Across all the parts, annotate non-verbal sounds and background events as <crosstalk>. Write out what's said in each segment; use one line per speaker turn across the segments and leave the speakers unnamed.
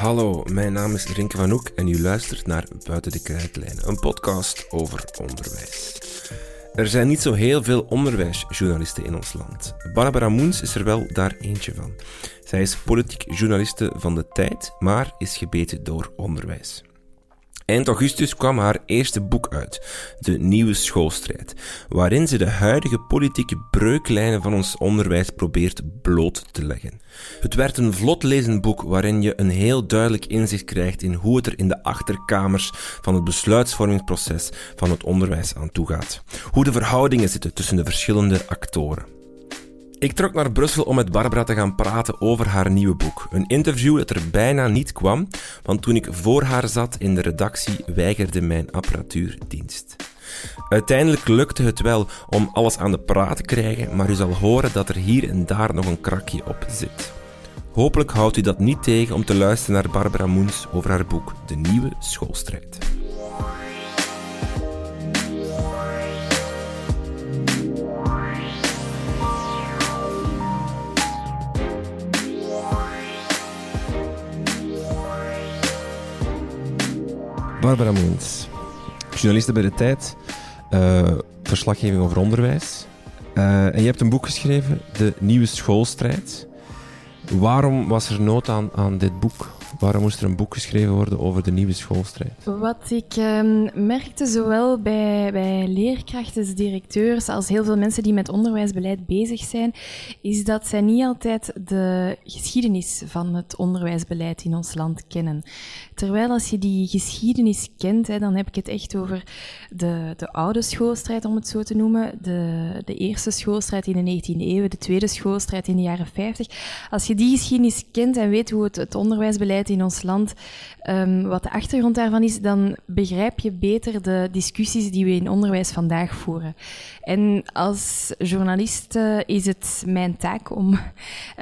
Hallo, mijn naam is Rinke van Hoek en u luistert naar Buiten de Krijtlijnen, een podcast over onderwijs. Er zijn niet zo heel veel onderwijsjournalisten in ons land. Barbara Moens is er wel daar eentje van. Zij is politiek journaliste van de tijd, maar is gebeten door onderwijs. Eind augustus kwam haar eerste boek uit, De Nieuwe Schoolstrijd, waarin ze de huidige politieke breuklijnen van ons onderwijs probeert bloot te leggen. Het werd een vlot lezend boek waarin je een heel duidelijk inzicht krijgt in hoe het er in de achterkamers van het besluitvormingsproces van het onderwijs aan toe gaat. Hoe de verhoudingen zitten tussen de verschillende actoren. Ik trok naar Brussel om met Barbara te gaan praten over haar nieuwe boek. Een interview dat er bijna niet kwam, want toen ik voor haar zat in de redactie weigerde mijn apparatuur dienst. Uiteindelijk lukte het wel om alles aan de praat te krijgen, maar u zal horen dat er hier en daar nog een krakje op zit. Hopelijk houdt u dat niet tegen om te luisteren naar Barbara Moens over haar boek De Nieuwe Schoolstrijd. Barbara Moens, journaliste bij De Tijd, uh, verslaggeving over onderwijs. Uh, en je hebt een boek geschreven, De Nieuwe Schoolstrijd. Waarom was er nood aan, aan dit boek? Waarom moest er een boek geschreven worden over de nieuwe schoolstrijd?
Wat ik um, merkte, zowel bij, bij leerkrachten, directeurs, als heel veel mensen die met onderwijsbeleid bezig zijn, is dat zij niet altijd de geschiedenis van het onderwijsbeleid in ons land kennen. Terwijl als je die geschiedenis kent, hè, dan heb ik het echt over de, de oude schoolstrijd, om het zo te noemen, de, de eerste schoolstrijd in de 19e eeuw, de tweede schoolstrijd in de jaren 50. Als je die geschiedenis kent en weet hoe het, het onderwijsbeleid in ons land, um, wat de achtergrond daarvan is, dan begrijp je beter de discussies die we in onderwijs vandaag voeren. En als journalist uh, is het mijn taak om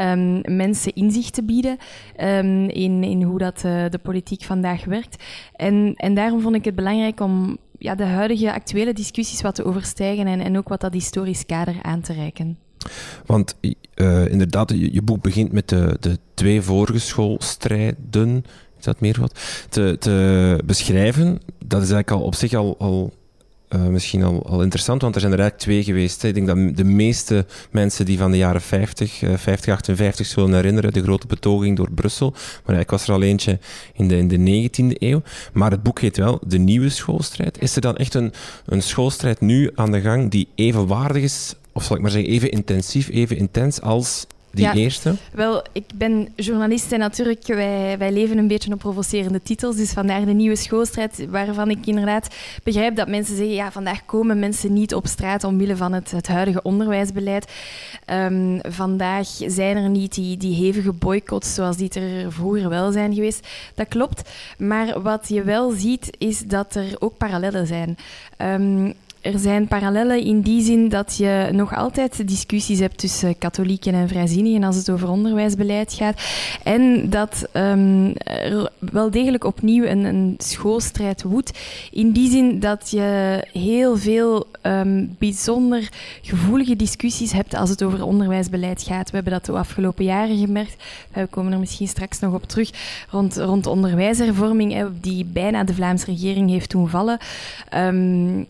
um, mensen inzicht te bieden um, in, in hoe dat uh, de politiek vandaag werkt. En, en daarom vond ik het belangrijk om ja, de huidige actuele discussies wat te overstijgen en, en ook wat dat historisch kader aan te reiken.
Want uh, inderdaad, je, je, boek begint met de, de twee vorige schoolstrijden, is dat meer wat, te, te beschrijven. Dat is eigenlijk al op zich al, al uh, misschien al, al, interessant, want er zijn er eigenlijk twee geweest. Ik denk dat de meeste mensen die van de jaren 50, uh, 50, 58 zullen herinneren, de grote betoging door Brussel. Maar ik was er al eentje in de, in de 19e eeuw. Maar het boek heet wel De Nieuwe Schoolstrijd. Is er dan echt een, een schoolstrijd nu aan de gang die even waardig is of zal ik maar zeggen, even intensief, even intens als die
ja,
eerste?
Wel, ik ben journalist en natuurlijk, wij, wij leven een beetje op provocerende titels. Dus vandaar de nieuwe schoolstrijd, waarvan ik inderdaad begrijp dat mensen zeggen, ja, vandaag komen mensen niet op straat omwille van het, het huidige onderwijsbeleid. Um, vandaag zijn er niet die, die hevige boycotts zoals die er vroeger wel zijn geweest. Dat klopt. Maar wat je wel ziet, is dat er ook parallellen zijn. Um, er zijn parallellen in die zin dat je nog altijd discussies hebt tussen katholieken en vrijzinnigen als het over onderwijsbeleid gaat. En dat um, er wel degelijk opnieuw een, een, schoolstrijd woedt. In die zin dat je heel veel um, bijzonder gevoelige discussies hebt als het over onderwijsbeleid gaat. We hebben dat de afgelopen jaren gemerkt. We komen er misschien straks nog op terug rond, rond onderwijshervorming, die bijna de Vlaamse regering heeft doen vallen. Um,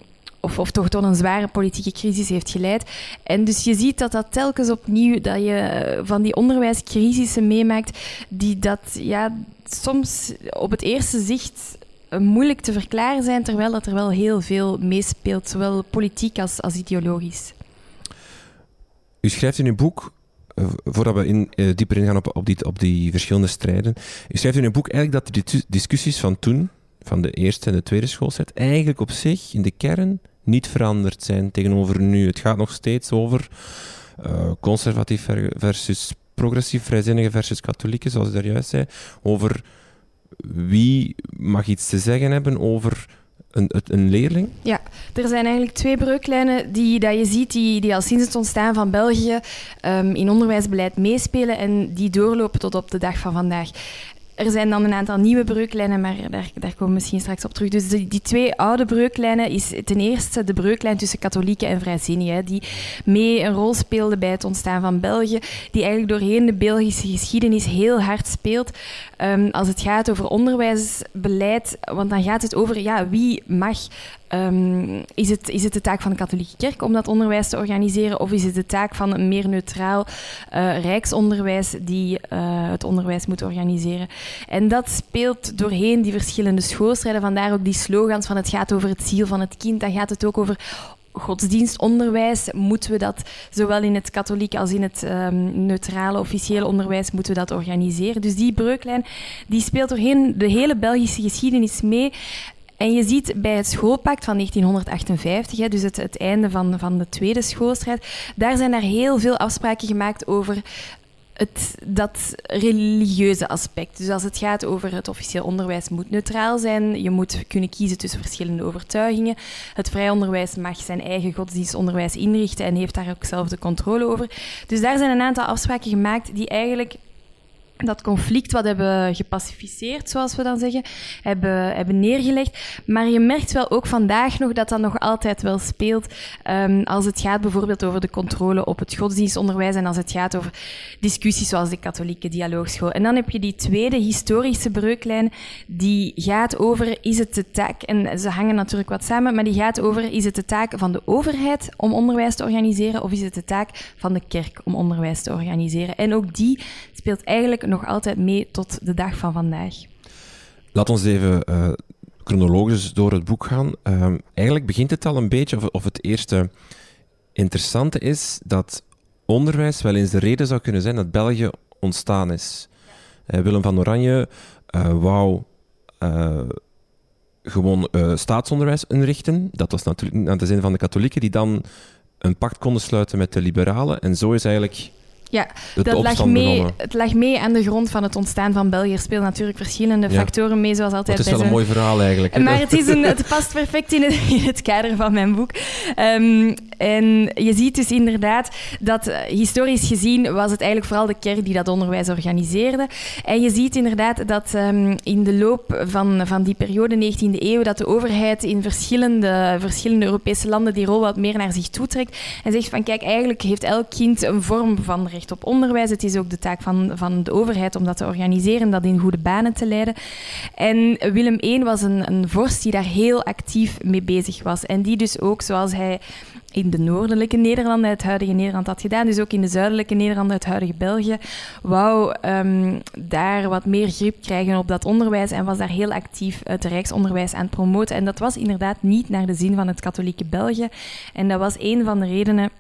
of, toch tot een zware politieke crisis heeft geleid. En dus je ziet dat dat telkens opnieuw, dat je van die onderwijscrisissen meemaakt, die dat ja, soms op het eerste zicht moeilijk te verklaren zijn, terwijl dat er wel heel veel meespeelt, zowel politiek als, als ideologisch.
U schrijft in uw boek, uh, voordat we in, dieper ingaan op, op, die, op die verschillende strijden, u schrijft in uw boek eigenlijk dat de discussies van toen, van de eerste en de tweede schooltijd, eigenlijk op zich in de kern niet veranderd zijn tegenover nu. Het gaat nog steeds over uh, conservatief versus progressief, vrijzinnigen versus katholieken, zoals ik daar juist zei. Over wie mag iets te zeggen hebben over een, een, leerling?
Ja, er zijn eigenlijk twee breuklijnen die dat je ziet die, die al sinds het ontstaan van België um, in onderwijsbeleid meespelen en die doorlopen tot op de dag van vandaag. Er zijn dan een aantal nieuwe breuklijnen, maar daar, daar komen we misschien straks op terug. Dus die, twee oude breuklijnen is ten eerste de breuklijn tussen katholieken en vrijzinnigen, die mee een rol speelde bij het ontstaan van België, die eigenlijk doorheen de Belgische geschiedenis heel hard speelt. Um, als het gaat over onderwijsbeleid, want dan gaat het over ja, wie mag Um, is, het, is het de taak van de katholieke kerk om dat onderwijs te organiseren of is het de taak van een meer neutraal uh, rijksonderwijs die uh, het onderwijs moet organiseren? En dat speelt doorheen die verschillende schoolstrijden. Vandaar ook die slogans van het gaat over het ziel van het kind. Dan gaat het ook over godsdienstonderwijs. Moeten we dat zowel in het katholieke als in het um, neutrale officiële onderwijs moeten we dat organiseren? Dus die breuklijn die speelt doorheen de hele Belgische geschiedenis mee. En je ziet bij het schoolpact van 1958, hè, dus het, einde van, van de tweede schoolstrijd, daar zijn er heel veel afspraken gemaakt over het, dat religieuze aspect. Dus als het gaat over het officieel onderwijs moet neutraal zijn. Je moet kunnen kiezen tussen verschillende overtuigingen. Het vrij onderwijs mag zijn eigen godsdienstonderwijs inrichten en heeft daar ook zelf de controle over. Dus daar zijn een aantal afspraken gemaakt die eigenlijk dat conflict wat hebben gepacificeerd, zoals we dan zeggen, hebben, hebben neergelegd. Maar je merkt wel ook vandaag nog dat dat nog altijd wel speelt um, als het gaat bijvoorbeeld over de controle op het godsdienstonderwijs en als het gaat over discussies zoals de katholieke dialoogschool. En dan heb je die tweede historische breuklijn die gaat over is het de taak, en ze hangen natuurlijk wat samen, maar die gaat over is het de taak van de overheid om onderwijs te organiseren of is het de taak van de kerk om onderwijs te organiseren. En ook die speelt eigenlijk nog altijd mee tot de dag van vandaag.
Laat ons even uh, chronologisch door het boek gaan. Uh, eigenlijk begint het al een beetje, of, het eerste interessante is dat onderwijs wel eens de reden zou kunnen zijn dat België ontstaan is. Uh, Willem van Oranje wou gewoon staatsonderwijs inrichten. Dat was natuurlijk aan de zin van de katholieken, die dan een pact konden sluiten met de liberalen. En zo is eigenlijk
ja, dat lag mee, het lag mee aan de grond van het ontstaan van België. Er spelen natuurlijk verschillende factoren mee, zoals altijd.
Het is wel een mooi verhaal eigenlijk.
Maar het, is een, het past perfect in het, <laughs> in het kader van mijn boek. Um, en je ziet dus inderdaad dat uh, historisch gezien was het eigenlijk vooral de kerk die dat onderwijs organiseerde. En je ziet inderdaad dat um, in de loop van, van die periode, 19e eeuw, dat de overheid in verschillende, verschillende Europese landen die rol wat meer naar zich toetrekt. En zegt van kijk, eigenlijk heeft elk kind een vorm van recht op onderwijs. Het is ook de taak van, van de overheid om dat te organiseren, dat in goede banen te leiden. En Willem I was een, een vorst die daar heel actief mee bezig was. En die dus ook, zoals hij in de noordelijke Nederlanden, het huidige Nederland, had gedaan, dus ook in de zuidelijke Nederlanden, het huidige België, wou um, daar wat meer grip krijgen op dat onderwijs en was daar heel actief het Rijksonderwijs aan het promoten. En dat was inderdaad niet naar de zin van het katholieke België. En dat was een van de redenen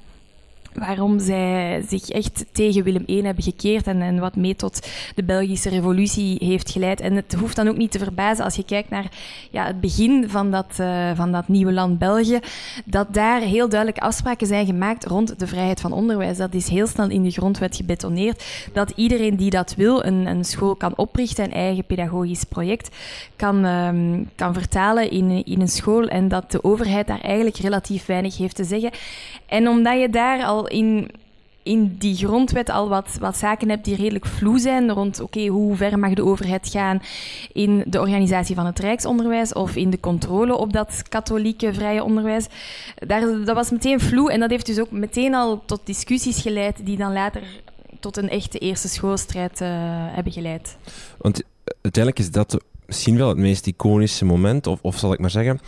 waarom zij zich echt tegen Willem I hebben gekeerd en, en, wat mee tot de Belgische revolutie heeft geleid. En het hoeft dan ook niet te verbazen als je kijkt naar ja, het begin van dat, uh, van dat nieuwe land België, dat daar heel duidelijk afspraken zijn gemaakt rond de vrijheid van onderwijs. Dat is heel snel in de grondwet gebetoneerd, dat iedereen die dat wil een, een school kan oprichten, een eigen pedagogisch project kan, um, kan vertalen in, in een school en dat de overheid daar eigenlijk relatief weinig heeft te zeggen. En omdat je daar al in, in die grondwet al wat, wat zaken hebt die redelijk vloe zijn rond oké, hoe ver mag de overheid gaan in de organisatie van het rijksonderwijs of in de controle op dat katholieke vrije onderwijs. Daar, dat was meteen vloe en dat heeft dus ook meteen al tot discussies geleid die dan later tot een echte eerste schoolstrijd uh, hebben geleid.
Want uiteindelijk is dat misschien wel het meest iconische moment, of, of zal ik maar zeggen,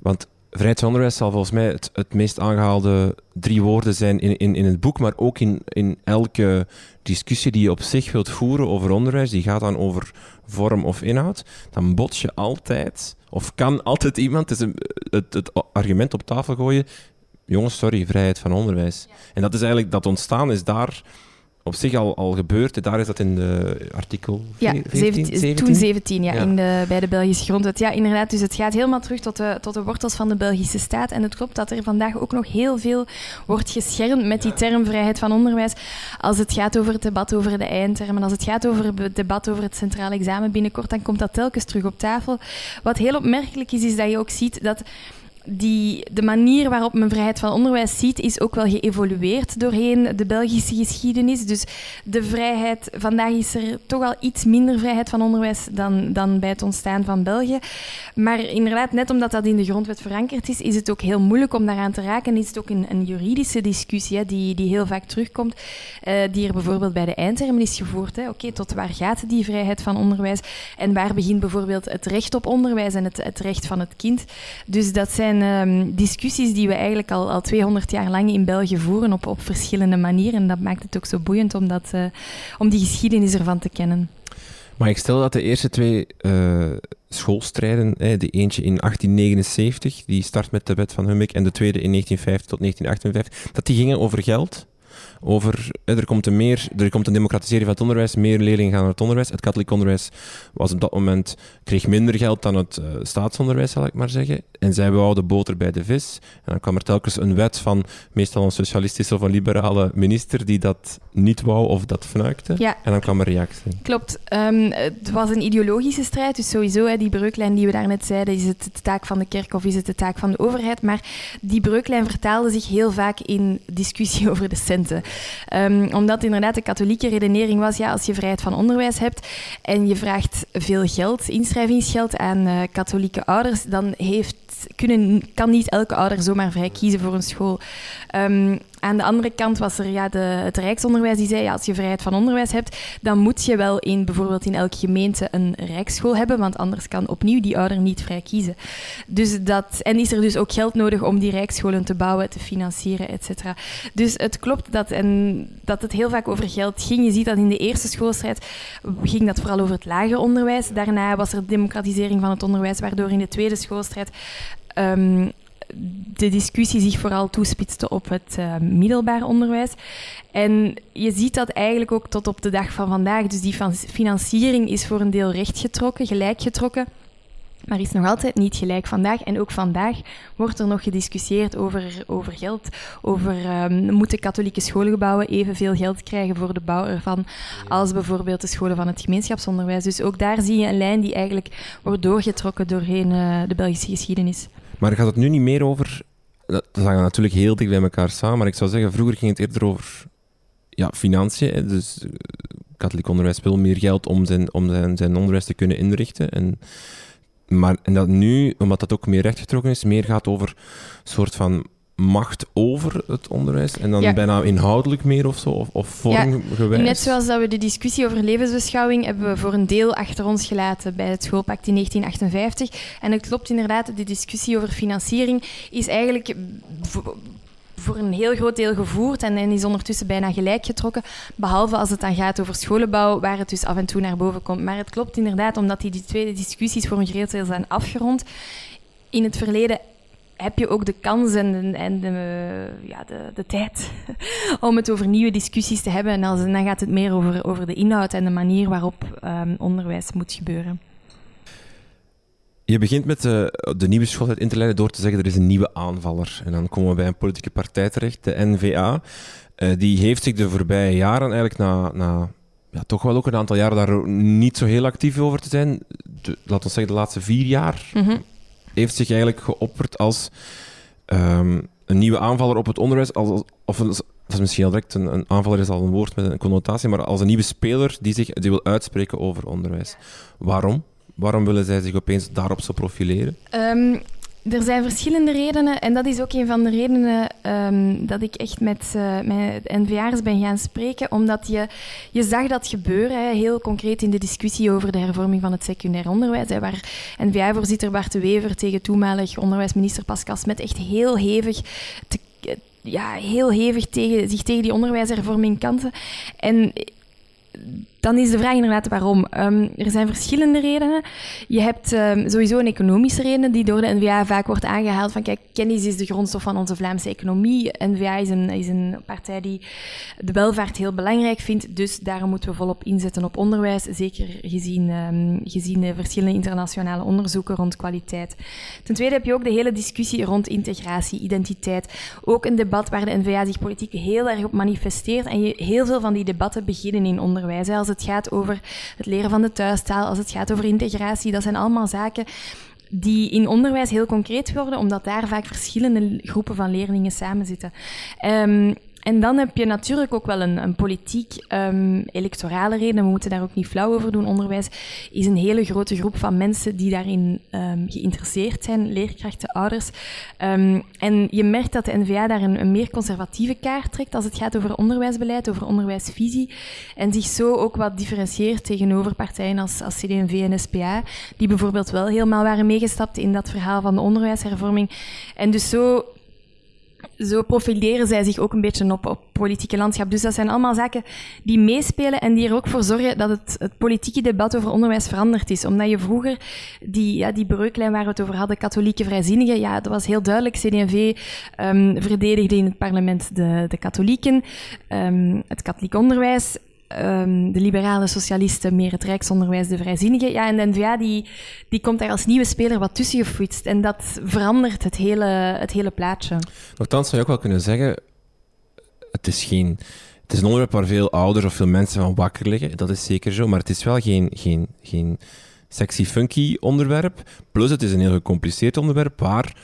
want Vrijheid van onderwijs zal volgens mij het, het meest aangehalde drie woorden zijn in, in, in het boek, maar ook in, in elke discussie die je op zich wilt voeren over onderwijs, die gaat dan over vorm of inhoud, dan bots je altijd, of kan altijd iemand het, het, het argument op tafel gooien, jongens, sorry, vrijheid van onderwijs. En dat is eigenlijk, dat ontstaan is daar op zich al, al gebeurd. Daar is dat in de artikel
ja, 17, 17? toen 17, ja, In de, bij de Belgische grondwet. Ja, inderdaad. Dus het gaat helemaal terug tot de, tot de wortels van de Belgische staat. En het klopt dat er vandaag ook nog heel veel wordt geschermd met die term vrijheid van onderwijs. Als het gaat over het debat over de eindtermen, als het gaat over het debat over het centraal examen binnenkort, dan komt dat telkens terug op tafel. Wat heel opmerkelijk is, is dat je ook ziet dat die, de manier waarop men vrijheid van onderwijs ziet, is ook wel geëvolueerd doorheen de Belgische geschiedenis. Dus de vrijheid, vandaag is er toch al iets minder vrijheid van onderwijs dan, dan bij het ontstaan van België. Maar inderdaad, net omdat dat in de grondwet verankerd is, is het ook heel moeilijk om daaraan te raken. Is het ook een, een juridische discussie hè, die, die heel vaak terugkomt, uh, die er bijvoorbeeld bij de eindtermen is gevoerd. Oké, tot waar gaat die vrijheid van onderwijs? En waar begint bijvoorbeeld het recht op onderwijs en het, het recht van het kind? Dus dat zijn um, discussies die we eigenlijk al, al 200 jaar lang in België voeren op, op verschillende manieren. En dat maakt het ook zo boeiend om, dat, uh, om die geschiedenis ervan te kennen.
Maar ik stel dat de eerste twee uh, schoolstrijden, hè, de eentje in 1879, die start met de wet van Hummick, en de tweede in 1950 tot 1958, dat die gingen over geld over er komt, een meer, er komt een democratisering van het onderwijs, meer leerlingen gaan naar het onderwijs. Het katholiek onderwijs was op dat moment, kreeg minder geld dan het uh, staatsonderwijs, zal ik maar zeggen. En zij wouden boter bij de vis. En dan kwam er telkens een wet van meestal een socialistische of een liberale minister die dat niet wou of dat fnuikte. Ja. En dan kwam er reactie.
Klopt. Um, het was een ideologische strijd, dus sowieso, hè, die breuklijn die we daarnet zeiden, is het de taak van de kerk of is het de taak van de overheid? Maar die breuklijn vertaalde zich heel vaak in discussie <laughs> over de centen. Um, omdat inderdaad de katholieke redenering was, ja, als je vrijheid van onderwijs hebt en je vraagt veel geld, inschrijvingsgeld aan uh, katholieke ouders, dan heeft, kunnen, kan niet elke ouder zomaar vrij kiezen voor een school. Um, aan de andere kant was er ja, de, het Rijksonderwijs die zei, ja, als je vrijheid van onderwijs hebt, dan moet je wel in, bijvoorbeeld in elke gemeente een Rijksschool hebben, want anders kan opnieuw die ouder niet vrij kiezen. Dus dat, en is er dus ook geld nodig om die Rijksscholen te bouwen, te financieren, et cetera. Dus het klopt dat, en, dat het heel vaak over geld ging. Je ziet dat in de eerste schoolstrijd ging dat vooral over het lager onderwijs. Daarna was er democratisering van het onderwijs, waardoor in de tweede schoolstrijd um, de discussie zich vooral toespitste op het uh, middelbaar onderwijs. En je ziet dat eigenlijk ook tot op de dag van vandaag. Dus die financiering is voor een deel rechtgetrokken, gelijkgetrokken. Maar is nog altijd niet gelijk vandaag. En ook vandaag wordt er nog gediscussieerd over, over geld. Over um, moeten katholieke schoolgebouwen evenveel geld krijgen voor de bouw ervan als bijvoorbeeld de scholen van het gemeenschapsonderwijs. Dus ook daar zie je een lijn die eigenlijk wordt doorgetrokken doorheen uh, de Belgische geschiedenis.
Maar gaat het nu niet meer over... Dat natuurlijk heel dicht bij elkaar samen, maar ik zou zeggen, vroeger ging het eerder over ja, financiën. Dus uh, katholiek onderwijs wil meer geld om zijn, om zijn, zijn onderwijs te kunnen inrichten. En, maar, en dat nu, omdat dat ook meer rechtgetrokken is, meer gaat over een soort van macht over het onderwijs en dan bijna inhoudelijk meer of zo, of, of vormgewijs?
Ja, net zoals dat we de discussie over levensbeschouwing hebben we voor een deel achter ons gelaten bij het schoolpact in 1958. En het klopt inderdaad, de discussie over financiering is eigenlijk voor een heel groot deel gevoerd en, en is ondertussen bijna gelijk getrokken. Behalve als het dan gaat over scholenbouw, waar het dus af en toe naar boven komt. Maar het klopt inderdaad, omdat die, die twee discussies voor een groot deel zijn afgerond. In het verleden heb je ook de kans en de, en de, ja, de, de tijd <laughs> om het over nieuwe discussies te hebben. En als, dan gaat het meer over, over de inhoud en de manier waarop um, onderwijs moet gebeuren.
Je begint met de, de nieuwe schooltijd in te leiden door te zeggen er is een nieuwe aanvaller. En dan komen we bij een politieke partij terecht, de NVA. Uh, eh, die heeft zich de voorbije jaren eigenlijk na, na ja, toch wel ook een aantal jaren daar niet zo heel actief over te zijn. De, laten we zeggen de laatste vier jaar. Mm -hmm heeft zich eigenlijk geopperd als um, een nieuwe aanvaller op het onderwijs. Als, of een, dat is misschien al direct een, een, aanvaller is al een woord met een connotatie, maar als een nieuwe speler die zich die wil uitspreken over onderwijs. Waarom? Waarom willen zij zich opeens daarop zo profileren?
Um, er zijn verschillende redenen en dat is ook een van de redenen um, dat ik echt met, uh, met NVA'ers ben gaan spreken, omdat je, je zag dat gebeuren, heel concreet in de discussie over de hervorming van het secundair onderwijs, hè, waar NVA-voorzitter Bart de Wever tegen toenmalig onderwijsminister Pascal Smet echt heel hevig te, ja, heel hevig tegen, zich tegen die onderwijshervorming kanten. En dan is de vraag inderdaad waarom. Um, er zijn verschillende redenen. Je hebt um, sowieso een economische reden die door de NVA vaak wordt aangehaald van kijk, kennis is de grondstof van onze Vlaamse economie. NVA is een, is een partij die de welvaart heel belangrijk vindt, dus daarom moeten we volop inzetten op onderwijs, zeker gezien, um, gezien de verschillende internationale onderzoeken rond kwaliteit. Ten tweede heb je ook de hele discussie rond integratie, identiteit. Ook een debat waar de NVA zich politiek heel erg op manifesteert en je, heel veel van die debatten beginnen in onderwijs. Als het gaat over het leren van de thuistaal, als het gaat over integratie, dat zijn allemaal zaken die in onderwijs heel concreet worden, omdat daar vaak verschillende groepen van leerlingen samen zitten. Um, en dan heb je natuurlijk ook wel een, een politiek um, electorale reden. We moeten daar ook niet flauw over doen. Onderwijs is een hele grote groep van mensen die daarin um, geïnteresseerd zijn, leerkrachten, ouders. Um, en je merkt dat de NVA daar een, een, meer conservatieve kaart trekt als het gaat over onderwijsbeleid, over onderwijsvisie. En zich zo ook wat differentieert tegenover partijen als, als CD&V en SPA, die bijvoorbeeld wel helemaal waren meegestapt in dat verhaal van de onderwijshervorming. En dus zo zo profileren zij zich ook een beetje op, op politieke landschap. Dus dat zijn allemaal zaken die meespelen en die er ook voor zorgen dat het, het politieke debat over onderwijs veranderd is. Omdat je vroeger die, ja, die breuklijn waar we het over hadden, katholieke vrijzinnigen, ja, dat was heel duidelijk. CD&V um, verdedigde in het parlement de, de katholieken, um, het katholiek onderwijs um, de liberale socialisten meer het rijksonderwijs, de vrijzinnigen. Ja, en de N-VA die, die komt daar als nieuwe speler wat tussen gefutst. En dat verandert het hele, het hele plaatje.
Nochtans zou je ook wel kunnen zeggen, het is geen... Het is een onderwerp waar veel ouders of veel mensen van wakker liggen. Dat is zeker zo. Maar het is wel geen, geen, geen sexy, funky onderwerp. Plus, het is een heel gecompliceerd onderwerp waar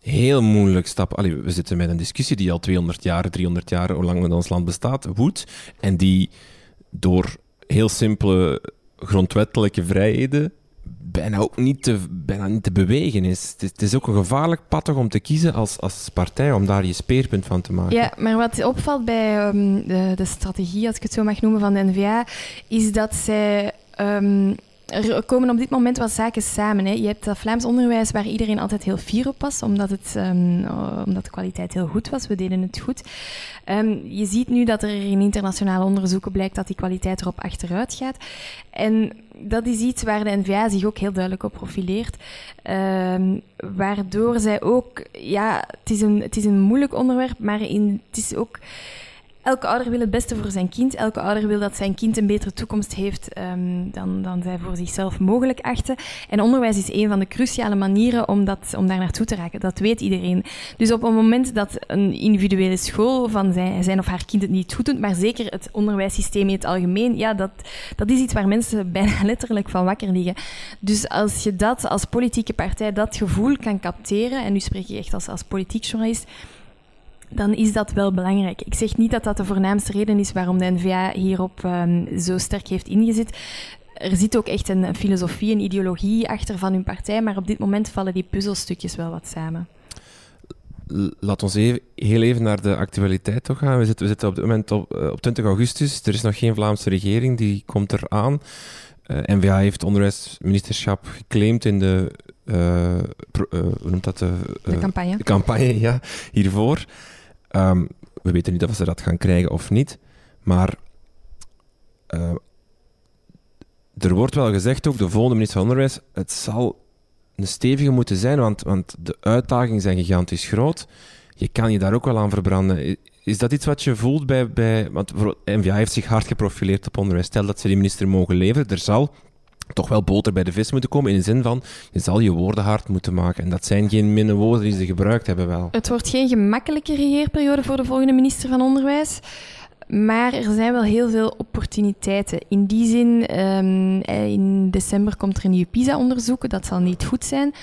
heel moeilijk stappen. Allee, we zitten met een discussie die al 200 jaar, 300 jaar, hoe lang ons land bestaat, woedt. En die door heel simpele grondwettelijke vrijheden bijna ook niet te, bijna niet te bewegen is. Het, is. ook een gevaarlijk pad om te kiezen als, als partij, om daar je speerpunt van te maken.
Ja, maar wat opvalt bij um, de, de, strategie, als ik het zo mag noemen, van de NVA, is dat zij... Um, er komen op dit moment wat zaken samen. Hè. Je hebt dat Vlaams onderwijs waar iedereen altijd heel fier op was, omdat, het, um, omdat de kwaliteit heel goed was. We deden het goed. Um, je ziet nu dat er in internationale onderzoeken blijkt dat die kwaliteit erop achteruit gaat. En dat is iets waar de NVA zich ook heel duidelijk op profileert. Um, waardoor zij ook, ja, het is, een, het is een moeilijk onderwerp, maar in, het is ook elke ouder wil het beste voor zijn kind. Elke ouder wil dat zijn kind een betere toekomst heeft um, dan, dan zij voor zichzelf mogelijk achten. En onderwijs is een van de cruciale manieren om, dat, om daar naartoe te raken. Dat weet iedereen. Dus op het moment dat een individuele school van zijn, zijn of haar kind het niet goed doet, maar zeker het onderwijssysteem in het algemeen, ja, dat, dat is iets waar mensen <laughs> bijna letterlijk van wakker liggen. Dus als je dat als politieke partij, dat gevoel kan capteren, en nu spreek je echt als, als politiek journalist, dan is dat wel belangrijk. Ik zeg niet dat dat de voornaamste reden is waarom de NVA hierop um, zo sterk heeft ingezet. Er zit ook echt een filosofie, een ideologie achter van hun partij, maar op dit moment vallen die puzzelstukjes wel wat samen.
Laat ons even, heel even naar de actualiteit toch gaan. We zitten, we zitten op dit moment op, eh, op 20 augustus. Er is nog geen Vlaamse regering, die komt eraan. Uh, eh, NVA heeft onderwijsministerschap geclaimd in de, uh, pro, uh, hoe noemt dat?
de campagne.
De campagne, ja, hiervoor. Um, we weten niet of ze dat gaan krijgen of niet. Maar uh, er wordt wel gezegd ook, de volgende minister van Onderwijs, het zal een stevige moeten zijn, want, want de uitdagingen zijn gigantisch groot. Je kan je daar ook wel aan verbranden. Is dat iets wat je voelt bij... bij want NVA heeft zich hard geprofileerd op onderwijs. Stel dat ze die minister mogen leveren, er zal toch wel boter bij de vis moeten komen. In de zin van, je zal je woorden hard moeten maken. En dat zijn geen minne woorden die ze gebruikt hebben wel.
Het wordt geen gemakkelijke regeerperiode voor de volgende minister van Onderwijs. Maar er zijn wel heel veel opportuniteiten. In die zin, um, in december komt er een nieuw PISA-onderzoek. Dat zal niet goed zijn.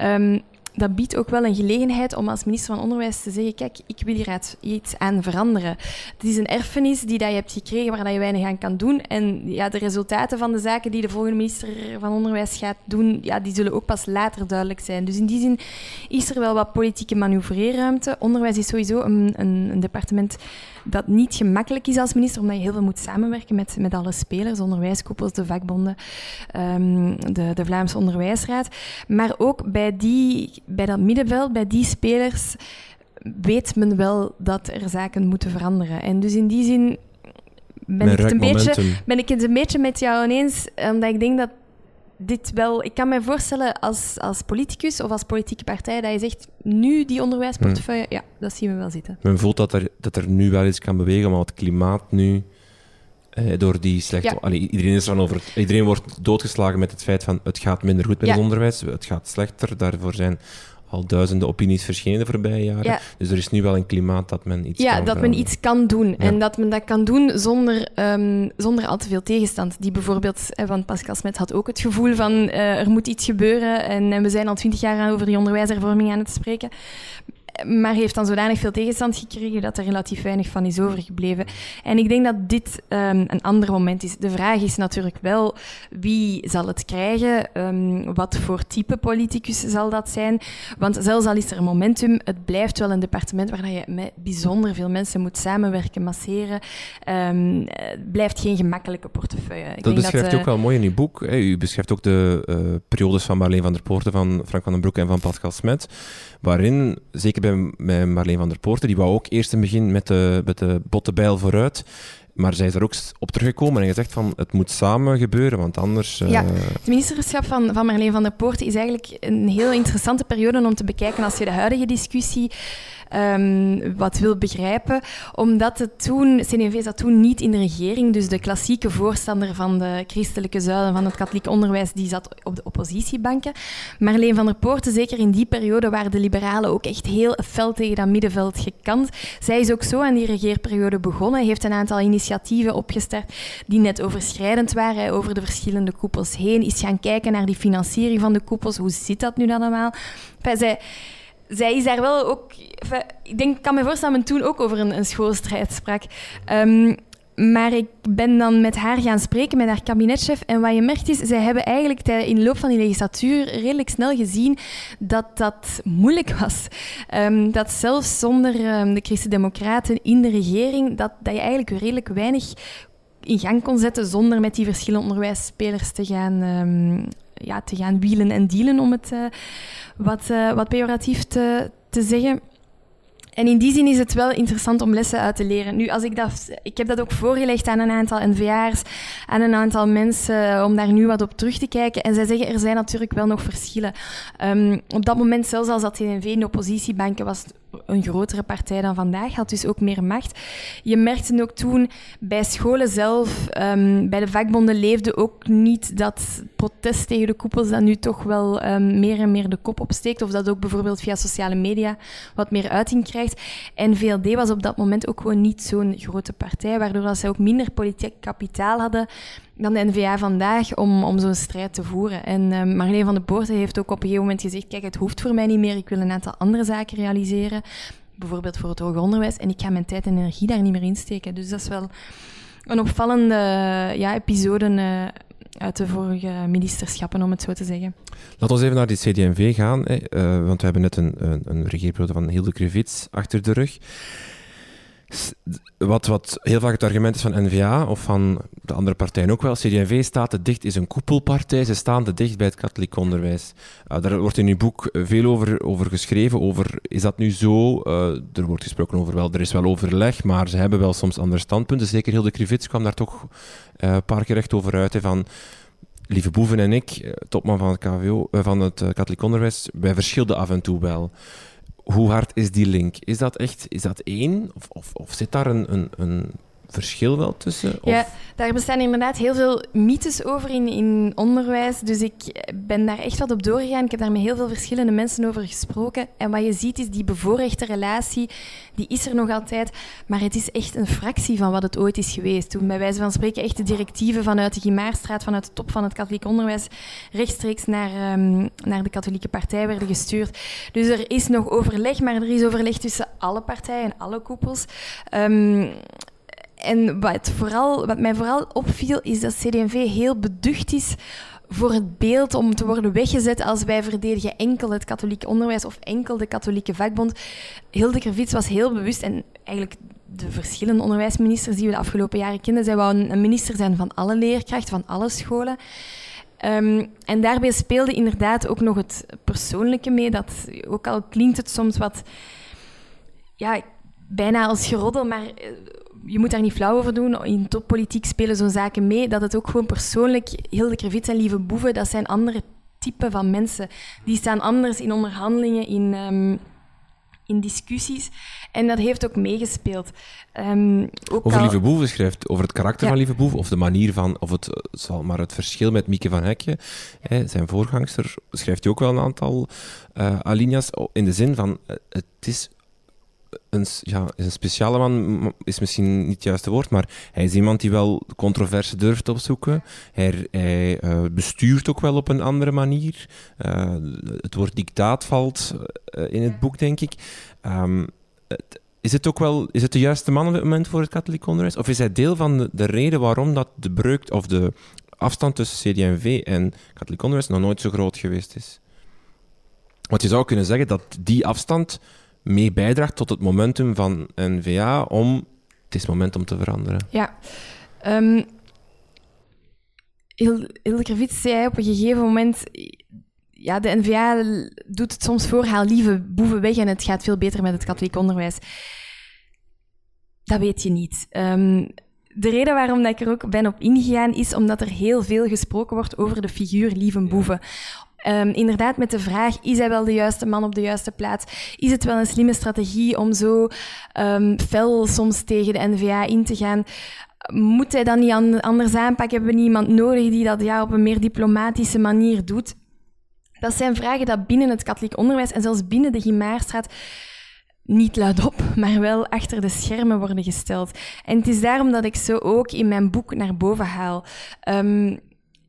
Um, dat biedt ook wel een gelegenheid om als minister van Onderwijs te zeggen: Kijk, ik wil hier iets aan veranderen. Het is een erfenis die dat je hebt gekregen waar dat je weinig aan kan doen. En ja, de resultaten van de zaken die de volgende minister van Onderwijs gaat doen, ja, die zullen ook pas later duidelijk zijn. Dus in die zin is er wel wat politieke manoeuvreerruimte. Onderwijs is sowieso een, een, een departement dat niet gemakkelijk is als minister, omdat je heel veel moet samenwerken met, met alle spelers, onderwijskoepels, de vakbonden, um, de, de Vlaamse Onderwijsraad. Maar ook bij, die, bij dat middenveld, bij die spelers, weet men wel dat er zaken moeten veranderen. En dus in die zin ben ik, het een beetje, ben ik het een beetje met jou ineens, omdat ik denk dat dit wel... Ik kan me voorstellen als, als politicus of als politieke partij dat je zegt, nu die onderwijsportefeuille, hmm. ja, dat zien we wel zitten.
Men voelt dat er, dat er nu wel iets kan bewegen, maar het klimaat nu... Eh, door die slechte... Ja. iedereen, is over, iedereen wordt doodgeslagen met het feit van het gaat minder goed met het onderwijs, het gaat slechter. Daarvoor zijn al duizenden opinies verschenen de voorbije jaren. Dus er is nu wel een klimaat dat men iets
ja,
kan
dat men iets kan doen. En dat men dat kan doen zonder, um, zonder al te veel tegenstand. Die bijvoorbeeld, van Pascal Smet had ook het gevoel van uh, er moet iets gebeuren en, en we zijn al twintig jaar over die onderwijshervorming aan het spreken maar heeft dan zodanig veel tegenstand gekregen dat er relatief weinig van is overgebleven. En ik denk dat dit um, een ander moment is. De vraag is natuurlijk wel wie zal het krijgen, um, wat voor type politicus zal dat zijn. Want zelfs al is er een momentum, het blijft wel een departement waar je met bijzonder veel mensen moet samenwerken, masseren. Um, het blijft geen gemakkelijke portefeuille.
Ik dat beschrijft dat, uh, ook wel mooi in uw boek. Hè. U beschrijft ook de uh, periodes van Marleen van der Poorten, van Frank van den Broek en van Pascal Smet, waarin, zeker bij, Marleen van der Poorten. Die wou ook eerst in het begin met de, met de botte bijl vooruit. Maar zij is er ook op teruggekomen en gezegd van het moet samen gebeuren, want anders...
Ja, uh... het ministerschap van, van Marleen van der Poorten is eigenlijk een heel interessante periode om te bekijken als je de huidige discussie um, wat wil begrijpen. Omdat het toen, CNV zat toen niet in de regering, dus de klassieke voorstander van de christelijke zuilen van het katholiek onderwijs, die zat op de oppositiebanken. Marleen van der Poorten, zeker in die periode, waren de liberalen ook echt heel fel tegen dat middenveld gekant. Zij is ook zo aan die regeerperiode begonnen, heeft een aantal initiatieven opgestart die net overschrijdend waren over de verschillende koepels heen, is gaan kijken naar die financiering van de koepels. Hoe zit dat nu allemaal? Enfin, zij, zij is daar wel ook... ik denk, kan me voorstellen dat men toen ook over een, een schoolstrijd sprak. Um, maar ik ben dan met haar gaan spreken, met haar kabinetchef. En wat je merkt is, zij hebben eigenlijk in de loop van die legislatuur redelijk snel gezien dat dat moeilijk was. Um, dat zelfs zonder um, de Christen-Democraten in de regering, dat, dat je eigenlijk redelijk weinig in gang kon zetten zonder met die verschillende onderwijsspelers te gaan, ja, te gaan wielen en dealen, om het uh, wat, uh, wat pejoratief te, te zeggen. En in die zin is het wel interessant om lessen uit te leren. Nu, als ik, dat, ik heb dat ook voorgelegd aan een aantal NVA's, aan een aantal mensen, om daar nu wat op terug te kijken. En zij zeggen, er zijn natuurlijk wel nog verschillen. Um, op dat moment, zelfs als dat TNV in de oppositiebanken was, een grotere partij dan vandaag, had dus ook meer macht. Je merkte ook toen bij scholen zelf, um, bij de vakbonden leefde ook niet dat protest tegen de koepels dat nu toch wel um, meer en meer de kop opsteekt. Of dat ook bijvoorbeeld via sociale media wat meer uiting krijgt. En VLD was op dat moment ook gewoon niet zo'n grote partij, waardoor dat zij ook minder politiek kapitaal hadden dan de NVA vandaag om, om zo'n strijd te voeren. En uh, Marleen van de Poorten heeft ook op een gegeven moment gezegd, kijk, het hoeft voor mij niet meer, ik wil een aantal andere zaken realiseren, bijvoorbeeld voor het hoger onderwijs, en ik ga mijn tijd en energie daar niet meer in steken. Dus dat is wel een opvallende ja, episode uh, uit de vorige ministerschappen, om het zo te zeggen.
Laten we even naar die CD&V gaan, hè, uh, want we hebben net een, een, een regeerperiode van Hilde Krevits achter de rug wat, wat heel vaak het argument is van NVA of van de andere partijen ook wel. CD&V staat te dicht, is een koepelpartij. Ze staan te dicht bij het katholiek onderwijs. Uh, daar wordt in uw boek veel over, over geschreven. Over, is dat nu zo? Uh, er wordt gesproken over wel, er is wel overleg, maar ze hebben wel soms andere standpunten. Zeker Hilde Krivits kwam daar toch uh, een paar keer echt over uit. Hè, van, Lieve Boeven en ik, topman van het, KVO, van het katholiek onderwijs, wij verschilden af en toe wel hoe hard is die link? Is dat echt is dat één? Of, of, of zit daar een, een, een verschil wel tussen?
Ja, daar bestaan inderdaad heel veel mythes over in, in onderwijs. Dus ik ben daar echt wat op doorgegaan. Ik heb daar met heel veel verschillende mensen over gesproken. En wat je ziet is die bevoorrechte relatie, die is er nog altijd. Maar het is echt een fractie van wat het ooit is geweest. Toen bij wijze van spreken echt de directieven vanuit de Gimaarstraat, vanuit de top van het katholiek onderwijs, rechtstreeks naar, um, naar de katholieke partij werden gestuurd. Dus er is nog overleg, maar er is overleg tussen alle partijen, alle koepels. Um, en wat, vooral, wat mij vooral opviel, is dat CD&V heel beducht is voor het beeld om te worden weggezet als wij verdedigen enkel het katholieke onderwijs of enkel de katholieke vakbond. Hilde Krevits was heel bewust en eigenlijk de verschillende onderwijsministers die we de afgelopen jaren kenden, zij wou een minister zijn van alle leerkrachten, van alle scholen. Um, en daarbij speelde inderdaad ook nog het persoonlijke mee, dat ook al klinkt het soms wat ja, bijna als geroddel, maar eh, je moet daar niet flauw over doen. In toppolitiek spelen zo'n zaken mee. Dat het ook gewoon persoonlijk... Hilde Krevits en Lieve Boeven, dat zijn andere typen van mensen. Die staan anders in onderhandelingen, in... Um, in discussies. En dat heeft ook meegespeeld. Um,
ook over al... Lieve Boeven schrijft, over het karakter van Lieve Boeven, of de manier van, of het, zal maar het verschil met Mieke van Hekje, hè, zijn voorgangster, schrijft hij ook wel een aantal uh, alinea's, in de zin van, uh, het is een, ja, een speciale man is misschien niet het juiste woord, maar hij is iemand die wel controverse durft opzoeken. Hij, hij uh, bestuurt ook wel op een andere manier. Uh, het woord dictaat valt uh, in het boek, denk ik. Het, is het ook wel is het de juiste man op dit moment voor het katholiek onderwijs? Of is hij deel van de, de reden waarom dat de breuk of de afstand tussen CD&V en katholiek onderwijs nog nooit zo groot geweest is? Want je zou kunnen zeggen dat die afstand mee bijdraagt tot het momentum van NVA om het is moment om te veranderen.
Ja. Um, Hilde zei op een gegeven moment ja, de NVA doet het soms voor, haal lieve boeven weg en het gaat veel beter met het katholiek onderwijs. Dat weet je niet. Um, de reden waarom ik er ook ben op ingegaan is omdat er heel veel gesproken wordt over de figuur lieve boeven. Um, inderdaad, met de vraag: is hij wel de juiste man op de juiste plaats? Is het wel een slimme strategie om zo um, fel soms tegen de NVA in te gaan? Moet hij dan niet anders aanpakken? Hebben we niet iemand nodig die dat ja, op een meer diplomatische manier doet? Dat zijn vragen die binnen het katholiek onderwijs en zelfs binnen de Gimaarstraat niet luidop, maar wel achter de schermen worden gesteld. En het is daarom dat ik ze ook in mijn boek naar boven haal. Um,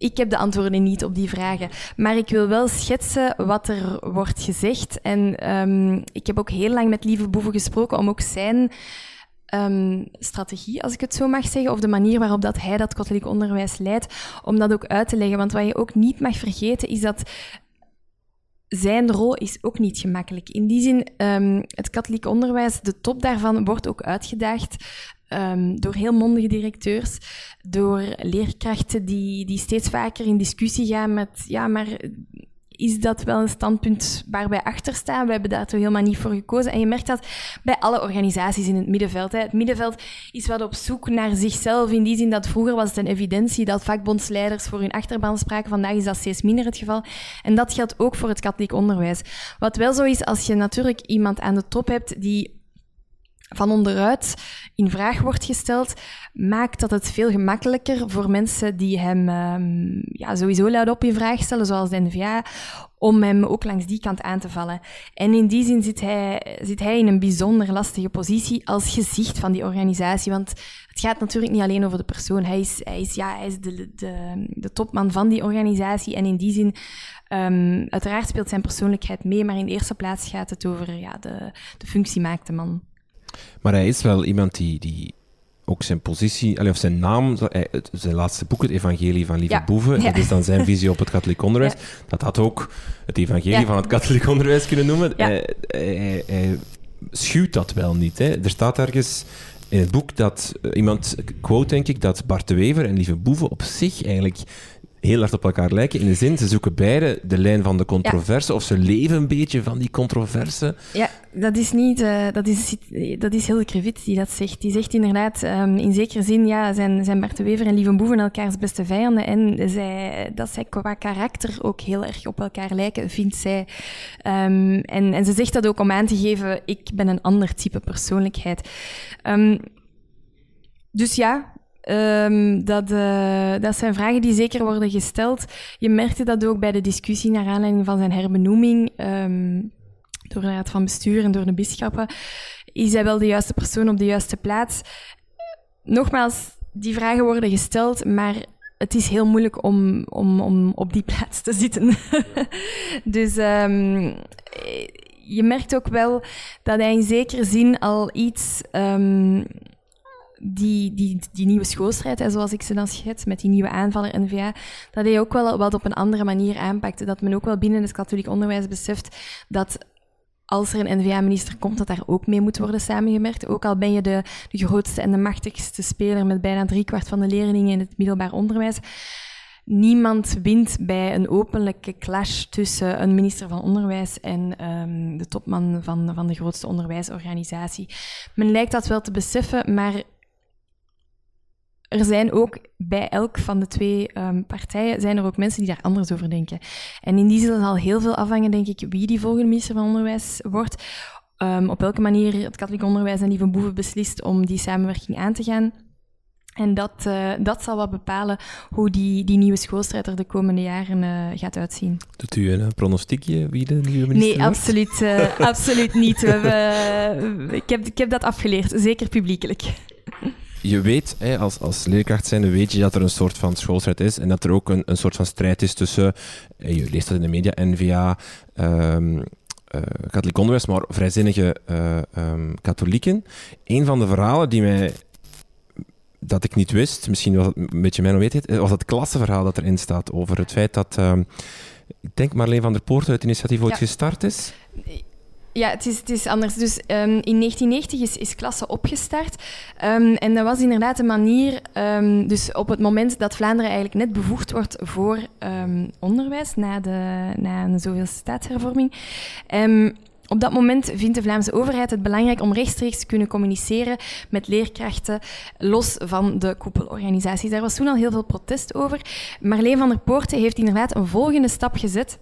ik heb de antwoorden niet op die vragen. Maar ik wil wel schetsen wat er wordt gezegd. En um, ik heb ook heel lang met Lieve Boeven gesproken om ook zijn um, strategie, als ik het zo mag zeggen, of de manier waarop dat hij dat katholiek onderwijs leidt, om dat ook uit te leggen. Want wat je ook niet mag vergeten, is dat zijn rol is ook niet gemakkelijk. In die zin, um, het katholiek onderwijs, de top daarvan, wordt ook uitgedaagd um, door heel mondige directeurs, door leerkrachten die, die steeds vaker in discussie gaan met, ja, maar is dat wel een standpunt waar wij achter staan? We hebben daar toch helemaal niet voor gekozen. En je merkt dat bij alle organisaties in het middenveld. Hè. Het middenveld is wat op zoek naar zichzelf. In die zin dat vroeger was het een evidentie dat vakbondsleiders voor hun achterban spraken. Vandaag is dat steeds minder het geval. En dat geldt ook voor het katholiek onderwijs. Wat wel zo is, als je natuurlijk iemand aan de top hebt die van onderuit in vraag wordt gesteld, maakt dat het veel gemakkelijker voor mensen die hem um, ja, sowieso in vraag stellen, zoals de NVA, om hem ook langs die kant aan te vallen. En in die zin zit hij, zit hij in een bijzonder lastige positie als gezicht van die organisatie. Want het gaat natuurlijk niet alleen over de persoon. Hij is, hij is, ja, hij is de, de, de topman van die organisatie. En in die zin, um, uiteraard speelt zijn persoonlijkheid mee, maar in de eerste plaats gaat het over ja, de, de functie maakt de man.
Maar hij is wel iemand die, die ook zijn positie, of zijn naam, zijn laatste boek, het Evangelie van Lieve Boeven, dat is dan zijn <laughs> visie op het katholiek onderwijs. Dat had ook het Evangelie van het katholiek onderwijs kunnen noemen. Hij, hij, hij, schuwt dat wel niet. Hè. Er staat ergens in het boek dat uh, iemand quote, denk ik, dat Bart de Wever en Lieve Boeven op zich eigenlijk heel hard op elkaar lijken. In de zin, ze zoeken beide de lijn van de controverse, of ze leven een beetje van die controverse.
Ja, dat is niet, uh, dat is, dat is Hilde Krevit die dat zegt. Die zegt inderdaad, um, in zekere zin, ja, zijn, zijn Bart de Wever en Lieve Boeven elkaars beste vijanden. En zij, dat zij qua karakter ook heel erg op elkaar lijken, vindt zij. Um, en, en ze zegt dat ook om aan te geven, ik ben een ander type persoonlijkheid. Um, dus ja, Um, dat, uh, dat zijn vragen die zeker worden gesteld. Je merkte dat ook bij de discussie naar aanleiding van zijn herbenoeming um, door de Raad van Bestuur en door de bisschappen. Is hij wel de juiste persoon op de juiste plaats? Nogmaals, die vragen worden gesteld, maar het is heel moeilijk om, om, om op die plaats te zitten. <laughs> dus um, je merkt ook wel dat hij in zekere zin al iets die, die, die nieuwe schoolstrijd, hè, zoals ik ze dan schets, met die nieuwe aanvaller NVA, dat hij ook wel wat op een andere manier aanpakte. Dat men ook wel binnen het katholiek onderwijs beseft dat als er een NVA-minister komt, dat daar ook mee moet worden samengewerkt. Ook al ben je de, de grootste en de machtigste speler met bijna driekwart van de leerlingen in het middelbaar onderwijs. Niemand wint bij een openlijke clash tussen een minister van Onderwijs en um, de topman van, van de grootste onderwijsorganisatie. Men lijkt dat wel te beseffen, maar er zijn ook bij elk van de twee um, partijen zijn er ook mensen die daar anders over denken. En in die zin zal heel veel afhangen, denk ik, wie die volgende minister van Onderwijs wordt. um, op welke manier het katholiek onderwijs en Lieve Boeven beslist om die samenwerking aan te gaan. En dat, uh, dat zal wat bepalen hoe die, die nieuwe schoolstrijd er de komende jaren uh, gaat uitzien.
Doet u een pronostiekje wie de nieuwe minister
Nee, absoluut, uh, <laughs> absoluut niet. We hebben, ik, heb, ik heb dat afgeleerd, zeker publiekelijk.
Je weet, hè, als, als leerkracht zijnde, weet je dat er een soort van schoolstrijd is en dat er ook een, een soort van strijd is tussen, je leest dat in de media, NVA, um, uh, katholiek onderwijs, maar vrijzinnige uh, um, katholieken. Een van de verhalen die mij dat ik niet wist, misschien was het een beetje mijn onwetendheid, was het klassenverhaal dat erin staat over het feit dat, uh, ik denk Marleen van der Poort uit het initiatief ooit ja. gestart is.
Ja, het is, is anders. Dus um, in 1990 is, is klasse opgestart. Um, en dat was inderdaad een manier, um, dus op het moment dat Vlaanderen eigenlijk net bevoegd wordt voor onderwijs, na, de, na een zoveelste staatshervorming. Op dat moment vindt de Vlaamse overheid het belangrijk om rechtstreeks te kunnen communiceren met leerkrachten, los van de koepelorganisaties. Daar was toen al heel veel protest over. Marleen van der Poorten heeft inderdaad een volgende stap gezet.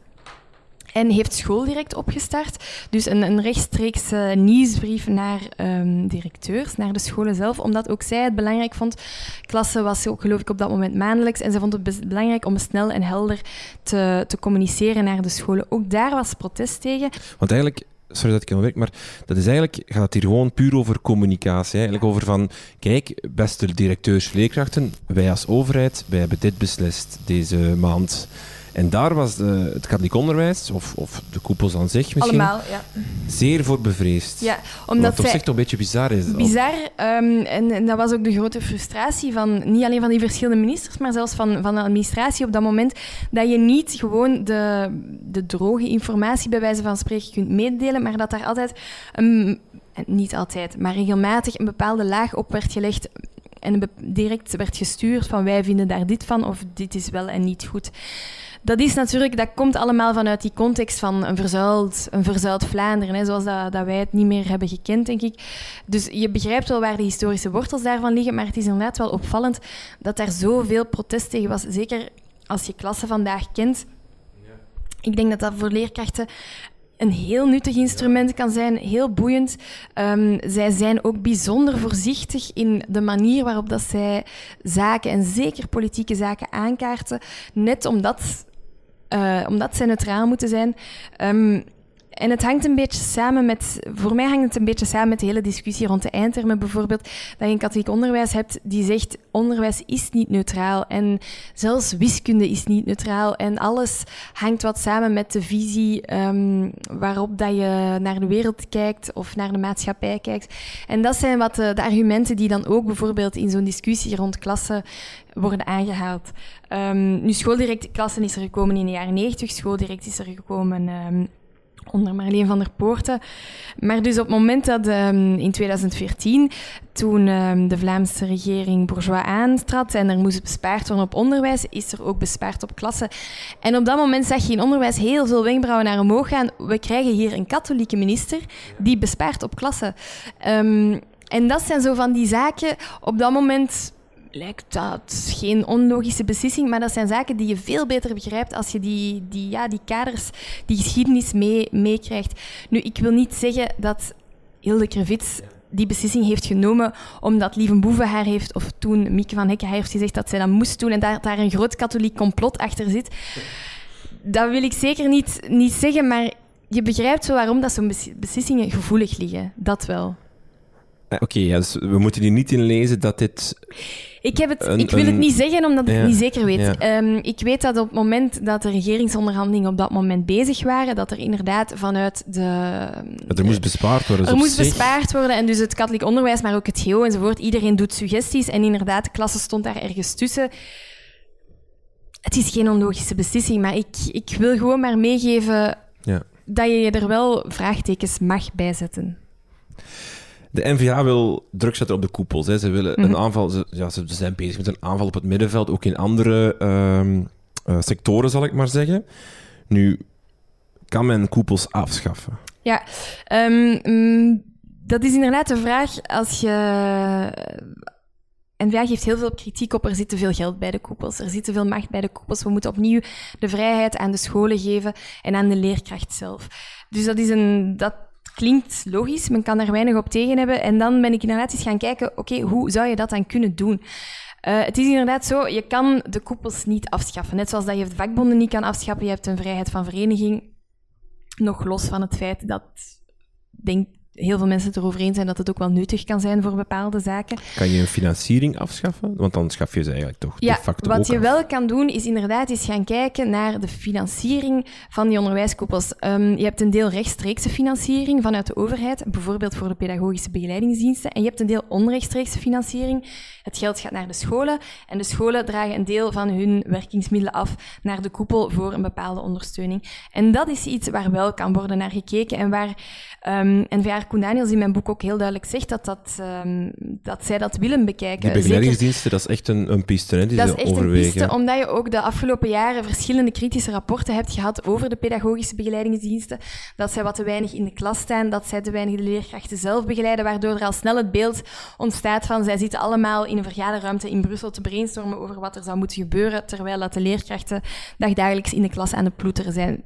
En heeft school direct opgestart. Dus een, een rechtstreeks uh, nieuwsbrief naar um, directeurs, naar de scholen zelf. Omdat ook zij het belangrijk vond. Klasse was ook, geloof ik, op dat moment maandelijks. En ze vond het belangrijk om snel en helder te, te communiceren naar de scholen. Ook daar was protest tegen.
Want eigenlijk sorry dat ik aan werk, maar dat is eigenlijk, gaat het hier gewoon puur over communicatie. Eigenlijk over van, kijk, beste directeurs, leerkrachten, wij als overheid, wij hebben dit beslist deze maand. En daar was de, het katholiek onderwijs, of, of de koepels aan zich misschien,
Allemaal, ja.
zeer voor bevreesd.
Ja,
omdat Wat op zich toch een beetje bizar is.
Bizar, um, en, en, dat was ook de grote frustratie van niet alleen van die verschillende ministers, maar zelfs van, van de administratie op dat moment, dat je niet gewoon de, de droge informatie bij wijze van spreken kunt meedelen, maar dat daar altijd, een, niet altijd, maar regelmatig een bepaalde laag op werd gelegd en direct werd gestuurd van wij vinden daar dit van of dit is wel en niet goed dat is natuurlijk, dat komt allemaal vanuit die context van een verzuild, een verzuild Vlaanderen, hè, zoals dat, dat wij het niet meer hebben gekend, denk ik. Dus je begrijpt wel waar de historische wortels daarvan liggen, maar het is inderdaad wel opvallend dat daar zoveel protest tegen was. Zeker als je klassen vandaag kent. Ik denk dat dat voor leerkrachten een heel nuttig instrument kan zijn, heel boeiend. Um, zij zijn ook bijzonder voorzichtig in de manier waarop dat zij zaken, en zeker politieke zaken, aankaarten. Net omdat uh, omdat zij neutraal moeten zijn. Um, en het hangt een beetje samen met, voor mij hangt het een beetje samen met de hele discussie rond de eindtermen bijvoorbeeld, dat je een katholiek onderwijs hebt die zegt onderwijs is niet neutraal en zelfs wiskunde is niet neutraal en alles hangt wat samen met de visie um, waarop dat je naar de wereld kijkt of naar de maatschappij kijkt. En dat zijn wat de, de argumenten die dan ook bijvoorbeeld in zo'n discussie rond klassen worden aangehaald. Um, nu, schooldirectklassen is er gekomen in de jaren 90, schooldirect is er gekomen um, onder Marleen van der Poorten. Maar dus op het moment dat um, in 2014, toen um, de Vlaamse regering Bourgeois aantrad en er moest bespaard worden op onderwijs, is er ook bespaard op klassen. En op dat moment zag je in onderwijs heel veel wenkbrauwen naar omhoog gaan. We krijgen hier een katholieke minister die bespaart op klassen. Um, en dat zijn zo van die zaken. Op dat moment lijkt dat geen onlogische beslissing, maar dat zijn zaken die je veel beter begrijpt als je die, die, ja, die kaders, die geschiedenis meekrijgt. nu, ik wil niet zeggen dat Hilde Krevits die beslissing heeft genomen omdat Lieve Boeven haar heeft, of toen Mieke van Hekken haar heeft gezegd dat zij dat moest doen en daar, daar een groot katholiek complot achter zit. Dat wil ik zeker niet, niet zeggen, maar je begrijpt zo waarom dat zo'n beslissingen gevoelig liggen. Dat wel.
Oké, okay, ja, dus we moeten hier niet in lezen dat dit
ik, heb het, ik wil het niet zeggen omdat ik het niet zeker weet. Um, ik weet dat op het moment dat de regeringsonderhandelingen op dat moment bezig waren, dat er inderdaad vanuit de...
er moest bespaard worden.
Er moest bespaard worden en dus het katholiek onderwijs, maar ook het GO enzovoort. Iedereen doet suggesties en inderdaad, de klasse stond daar ergens tussen. Het is geen onlogische beslissing, maar ik, ik wil gewoon maar meegeven ja. dat je er wel vraagtekens mag bijzetten.
De NVA wil druk zetten op de koepels. Hè. Ze willen een mhm. aanval. Ze, ja, ze zijn bezig met een aanval op het middenveld, ook in andere uh, sectoren, zal ik maar zeggen. Nu, kan men koepels afschaffen?
Ja, um, dat is inderdaad de vraag. Als je. NVA geeft heel veel kritiek op. Er zit te veel geld bij de koepels. Er zit te veel macht bij de koepels. We moeten opnieuw de vrijheid aan de scholen geven en aan de leerkracht zelf. Dus dat is een. Dat klinkt logisch, men kan daar weinig op tegen hebben. En dan ben ik inderdaad eens gaan kijken, oké, hoe zou je dat dan kunnen doen? Uh, het is inderdaad zo, je kan de koepels niet afschaffen. Net zoals dat je de vakbonden niet kan afschaffen, je hebt een vrijheid van vereniging. Nog los van het feit dat, denk heel veel mensen het erover eens zijn dat het ook wel nuttig kan zijn voor bepaalde zaken.
Kan je een financiering afschaffen? Want dan schaf je ze eigenlijk toch
ja,
de facto
wat je
af.
wel kan doen, is inderdaad eens gaan kijken naar de financiering van die onderwijskoepels. Um, je hebt een deel rechtstreekse financiering vanuit de overheid, bijvoorbeeld voor de pedagogische begeleidingsdiensten, en je hebt een deel onrechtstreekse financiering. Het geld gaat naar de scholen en de scholen dragen een deel van hun werkingsmiddelen af naar de koepel voor een bepaalde ondersteuning. En dat is iets waar wel kan worden naar gekeken en waar um, NVA Koen Daniels in mijn boek ook heel duidelijk zegt dat, dat, um, dat zij dat willen bekijken.
Die begeleidingsdiensten, dat is echt een, een piste, hè, die
dat
ze
is echt
overwegen.
een piste, omdat je ook de afgelopen jaren verschillende kritische rapporten hebt gehad over de pedagogische begeleidingsdiensten. Dat zij wat te weinig in de klas staan, dat zij te weinig de leerkrachten zelf begeleiden, waardoor er al snel het beeld ontstaat van zij zitten allemaal in een vergaderruimte in Brussel te brainstormen over wat er zou moeten gebeuren, terwijl dat de leerkrachten dagdagelijks in de klas aan het ploeteren zijn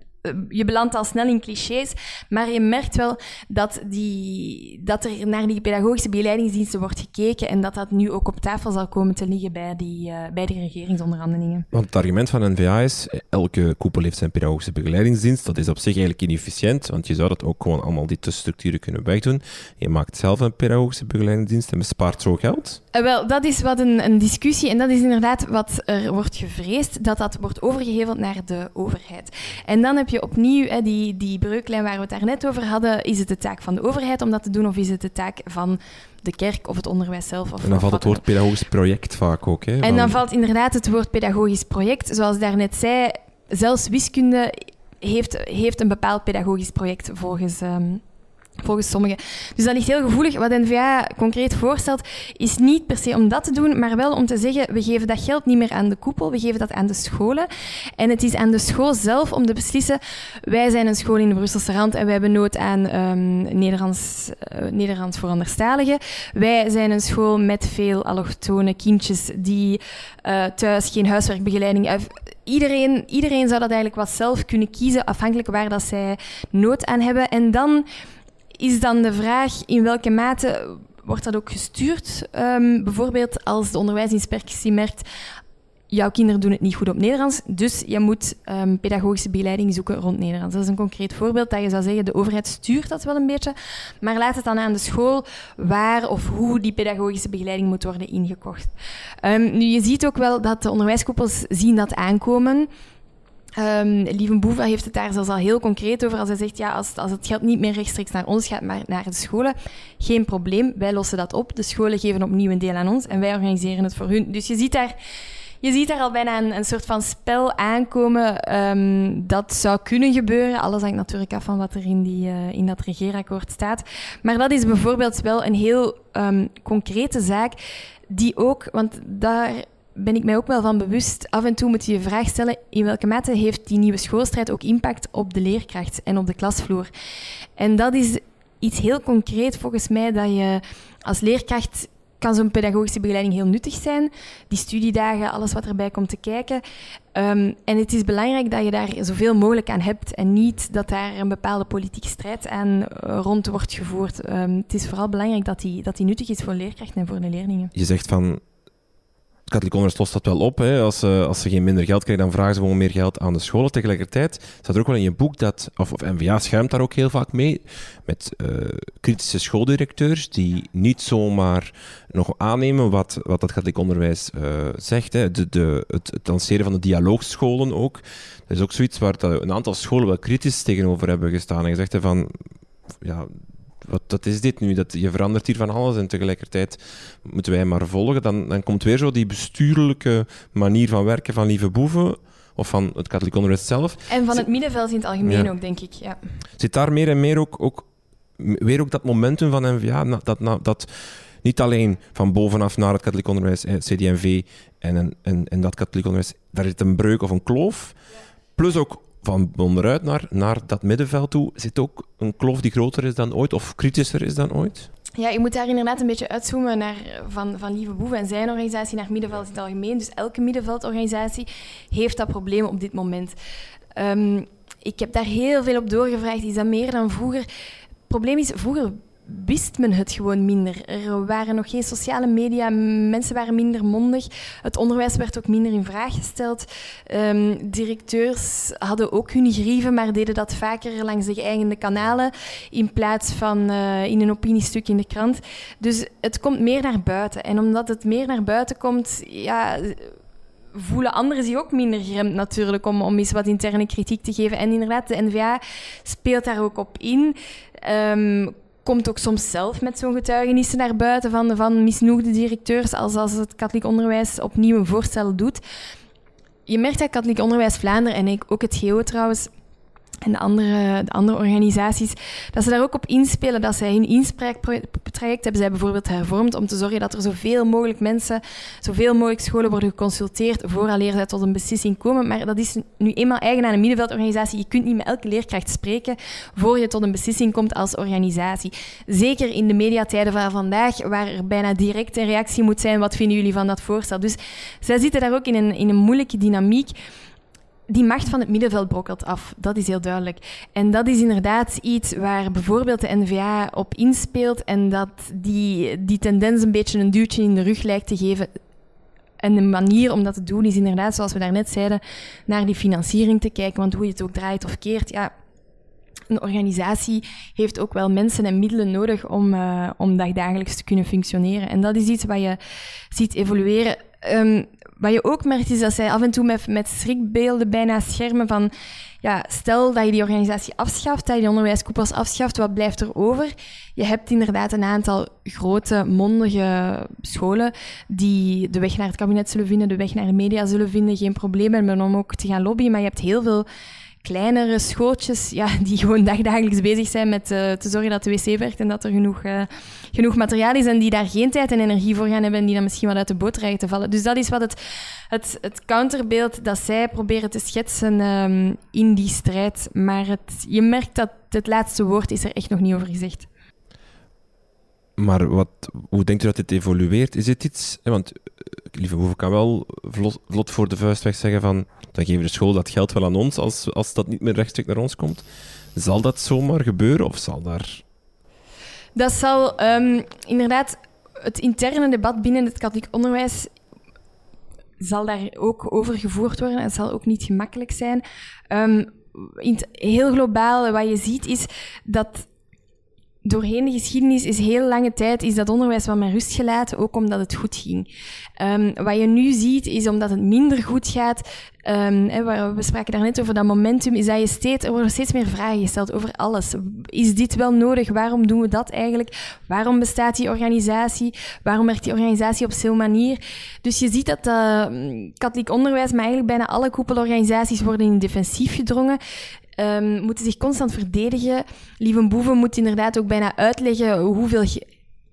je belandt al snel in clichés, maar je merkt wel dat, die, dat er naar die pedagogische begeleidingsdiensten wordt gekeken en dat dat nu ook op tafel zal komen te liggen bij, die, uh, bij de regeringsonderhandelingen.
Want het argument van NVA is, elke koepel heeft zijn pedagogische begeleidingsdienst. Dat is op zich eigenlijk inefficiënt, want je zou dat ook gewoon allemaal die tussenstructuren kunnen wegdoen. Je maakt zelf een pedagogische begeleidingsdienst en bespaart zo geld.
Uh, wel, dat is wat een, een discussie en dat is inderdaad wat er wordt gevreesd, dat dat wordt overgeheveld naar de overheid. En dan heb je opnieuw hè, die, die breuklijn waar we het daarnet over hadden. Is het de taak van de overheid om dat te doen of is het de taak van de kerk of het onderwijs zelf? Of,
en dan valt het woord pedagogisch project vaak ook. Hè,
en dan valt inderdaad het woord pedagogisch project. Zoals daarnet zei, zelfs wiskunde heeft, heeft een bepaald pedagogisch project volgens... Um, volgens sommigen. Dus dat ligt heel gevoelig. Wat NVA concreet voorstelt, is niet per se om dat te doen, maar wel om te zeggen, we geven dat geld niet meer aan de koepel, we geven dat aan de scholen. En het is aan de school zelf om te beslissen, wij zijn een school in de Brusselse rand en wij hebben nood aan um, Nederlands, uh, Nederlands voor. Wij zijn een school met veel allochtone kindjes die uh, thuis geen huiswerkbegeleiding. Iedereen, iedereen zou dat eigenlijk wat zelf kunnen kiezen, afhankelijk waar dat zij nood aan hebben. En dan is dan de vraag in welke mate wordt dat ook gestuurd? Um, bijvoorbeeld als de onderwijsinspectie merkt jouw kinderen doen het niet goed op Nederlands, dus je moet um, pedagogische begeleiding zoeken rond Nederlands. Dat is een concreet voorbeeld dat je zou zeggen, de overheid stuurt dat wel een beetje, maar laat het dan aan de school waar of hoe die pedagogische begeleiding moet worden ingekocht. Um, nu, je ziet ook wel dat de onderwijskoepels zien dat aankomen. Um, Lieve Boeva heeft het daar zelfs al heel concreet over. Als hij zegt, ja, als, als het geld niet meer rechtstreeks naar ons gaat, maar naar de scholen, geen probleem. Wij lossen dat op. De scholen geven opnieuw een deel aan ons en wij organiseren het voor hun. Dus je ziet daar, je ziet daar al bijna een, een soort van spel aankomen. Um, dat zou kunnen gebeuren. Alles hangt natuurlijk af van wat er in, die, uh, in dat regeerakkoord staat. Maar dat is bijvoorbeeld wel een heel um, concrete zaak die ook, want daar ben ik mij ook wel van bewust. Af en toe moet je je vraag stellen: in welke mate heeft die nieuwe schoolstrijd ook impact op de leerkracht en op de klasvloer? En dat is iets heel concreet volgens mij dat je als leerkracht kan zo'n pedagogische begeleiding heel nuttig zijn. Die studiedagen, alles wat erbij komt te kijken. Um, en het is belangrijk dat je daar zoveel mogelijk aan hebt en niet dat daar een bepaalde politieke strijd aan rond wordt gevoerd. Um, het is vooral belangrijk dat die, dat die nuttig is voor leerkrachten en voor de leerlingen.
Je zegt van het katholiek onderwijs lost dat wel op. Hè. Als, ze, als ze geen minder geld krijgen, dan vragen ze gewoon meer geld aan de scholen. Tegelijkertijd staat er ook wel in je boek dat, of, of NVA schuimt daar ook heel vaak mee, met uh, kritische schooldirecteurs die niet zomaar nog aannemen wat, wat dat katholiek onderwijs uh, zegt. Hè. De, de, het, het lanceren van de dialoogscholen ook. Dat is ook zoiets waar een aantal scholen wel kritisch tegenover hebben gestaan en gezegd hebben van ja, wat, wat is dit nu? Dat, je verandert hier van alles en tegelijkertijd moeten wij maar volgen. Dan, dan komt weer zo die bestuurlijke manier van werken van Lieve Boeven of van het katholiek onderwijs zelf.
En van het middenveld in het algemeen ja. ook, denk ik. Ja.
Zit daar meer en meer ook, ook, weer ook dat momentum van NVA, dat, dat niet alleen van bovenaf naar het katholiek onderwijs, CDMV en, en, en dat katholiek onderwijs, daar zit een breuk of een kloof. Plus ook van onderuit naar, naar dat middenveld toe zit ook een kloof die groter is dan ooit of kritischer is dan ooit?
Ja, je moet daar inderdaad een beetje uitzoomen naar, van, van Lieve Boef en zijn organisatie naar middenveld in het algemeen. Dus elke middenveldorganisatie heeft dat probleem op dit moment. Um, ik heb daar heel veel op doorgevraagd. Is dat meer dan vroeger? probleem is, vroeger wist men het gewoon minder. Er waren nog geen sociale media, mensen waren minder mondig. Het onderwijs werd ook minder in vraag gesteld. Um, directeurs hadden ook hun grieven, maar deden dat vaker langs de eigen kanalen in plaats van uh, in een opiniestuk in de krant. Dus het komt meer naar buiten. En omdat het meer naar buiten komt, ja, voelen anderen zich ook minder geremd natuurlijk om, om eens wat interne kritiek te geven. En inderdaad, de NVA speelt daar ook op in. Um, komt ook soms zelf met zo'n getuigenissen naar buiten van, van misnoegde directeurs als, als het katholiek onderwijs opnieuw een voorstel doet. Je merkt dat katholiek onderwijs Vlaanderen en ook het GEO trouwens en de andere, de andere organisaties, dat ze daar ook op inspelen, dat zij hun inspraaktraject hebben zij bijvoorbeeld hervormd om te zorgen dat er zoveel mogelijk mensen, zoveel mogelijk scholen worden geconsulteerd vooraleer zij tot een beslissing komen. Maar dat is nu eenmaal eigen aan een middenveldorganisatie. Je kunt niet met elke leerkracht spreken voor je tot een beslissing komt als organisatie. Zeker in de mediatijden van vandaag, waar er bijna direct een reactie moet zijn, wat vinden jullie van dat voorstel? Dus zij zitten daar ook in een, in een moeilijke dynamiek die macht van het middenveld brokkelt af. Dat is heel duidelijk. En dat is inderdaad iets waar bijvoorbeeld de NVA op inspeelt en dat die, die tendens een beetje een duwtje in de rug lijkt te geven. En de manier om dat te doen is inderdaad, zoals we daarnet zeiden, naar die financiering te kijken. Want hoe je het ook draait of keert, ja, een organisatie heeft ook wel mensen en middelen nodig om, uh, om dagdagelijks te kunnen functioneren. En dat is iets wat je ziet evolueren. Um, wat je ook merkt is dat zij af en toe met, met schrikbeelden bijna schermen van ja, stel dat je die organisatie afschaft, dat je die onderwijskoepels afschaft, wat blijft er over? Je hebt inderdaad een aantal grote, mondige scholen die de weg naar het kabinet zullen vinden, de weg naar de media zullen vinden, geen probleem hebben om ook te gaan lobbyen, maar je hebt heel veel kleinere schootjes ja, <laughs> die gewoon dagdagelijks bezig zijn met uh, te zorgen dat de wc werkt en dat er genoeg, uh, genoeg materiaal is en die daar geen tijd en energie voor gaan hebben en die dan misschien wat uit de boot rijden te vallen. Dus dat is wat het, het, het counterbeeld dat zij proberen te schetsen um, in die strijd. Maar het, je merkt dat het laatste woord is er echt nog niet over gezegd.
Maar wat, hoe denkt u dat dit evolueert? Is dit iets... Want eh, lieve kan wel vlot, voor de vuist weg zeggen van dan geven de school dat geld wel aan ons als, als dat niet meer rechtstreeks naar ons komt. Zal dat zomaar gebeuren of zal daar...
Dat zal um, inderdaad... Het interne debat binnen het katholiek onderwijs zal daar ook over gevoerd worden. Het zal ook niet gemakkelijk zijn. Um, heel globaal, wat je ziet, is dat doorheen de geschiedenis is heel lange tijd is dat onderwijs wat met rust gelaten, ook omdat het goed ging. Um, wat je nu ziet, is omdat het minder goed gaat, um, hè, we spraken daarnet over dat momentum, is dat je steeds, er worden steeds meer vragen gesteld over alles. Is dit wel nodig? Waarom doen we dat eigenlijk? Waarom bestaat die organisatie? Waarom werkt die organisatie op zo'n manier? Dus je ziet dat uh, katholiek onderwijs, maar eigenlijk bijna alle koepelorganisaties worden in defensief gedrongen um, moeten zich constant verdedigen. Lieve Boeven moet inderdaad ook bijna uitleggen hoeveel...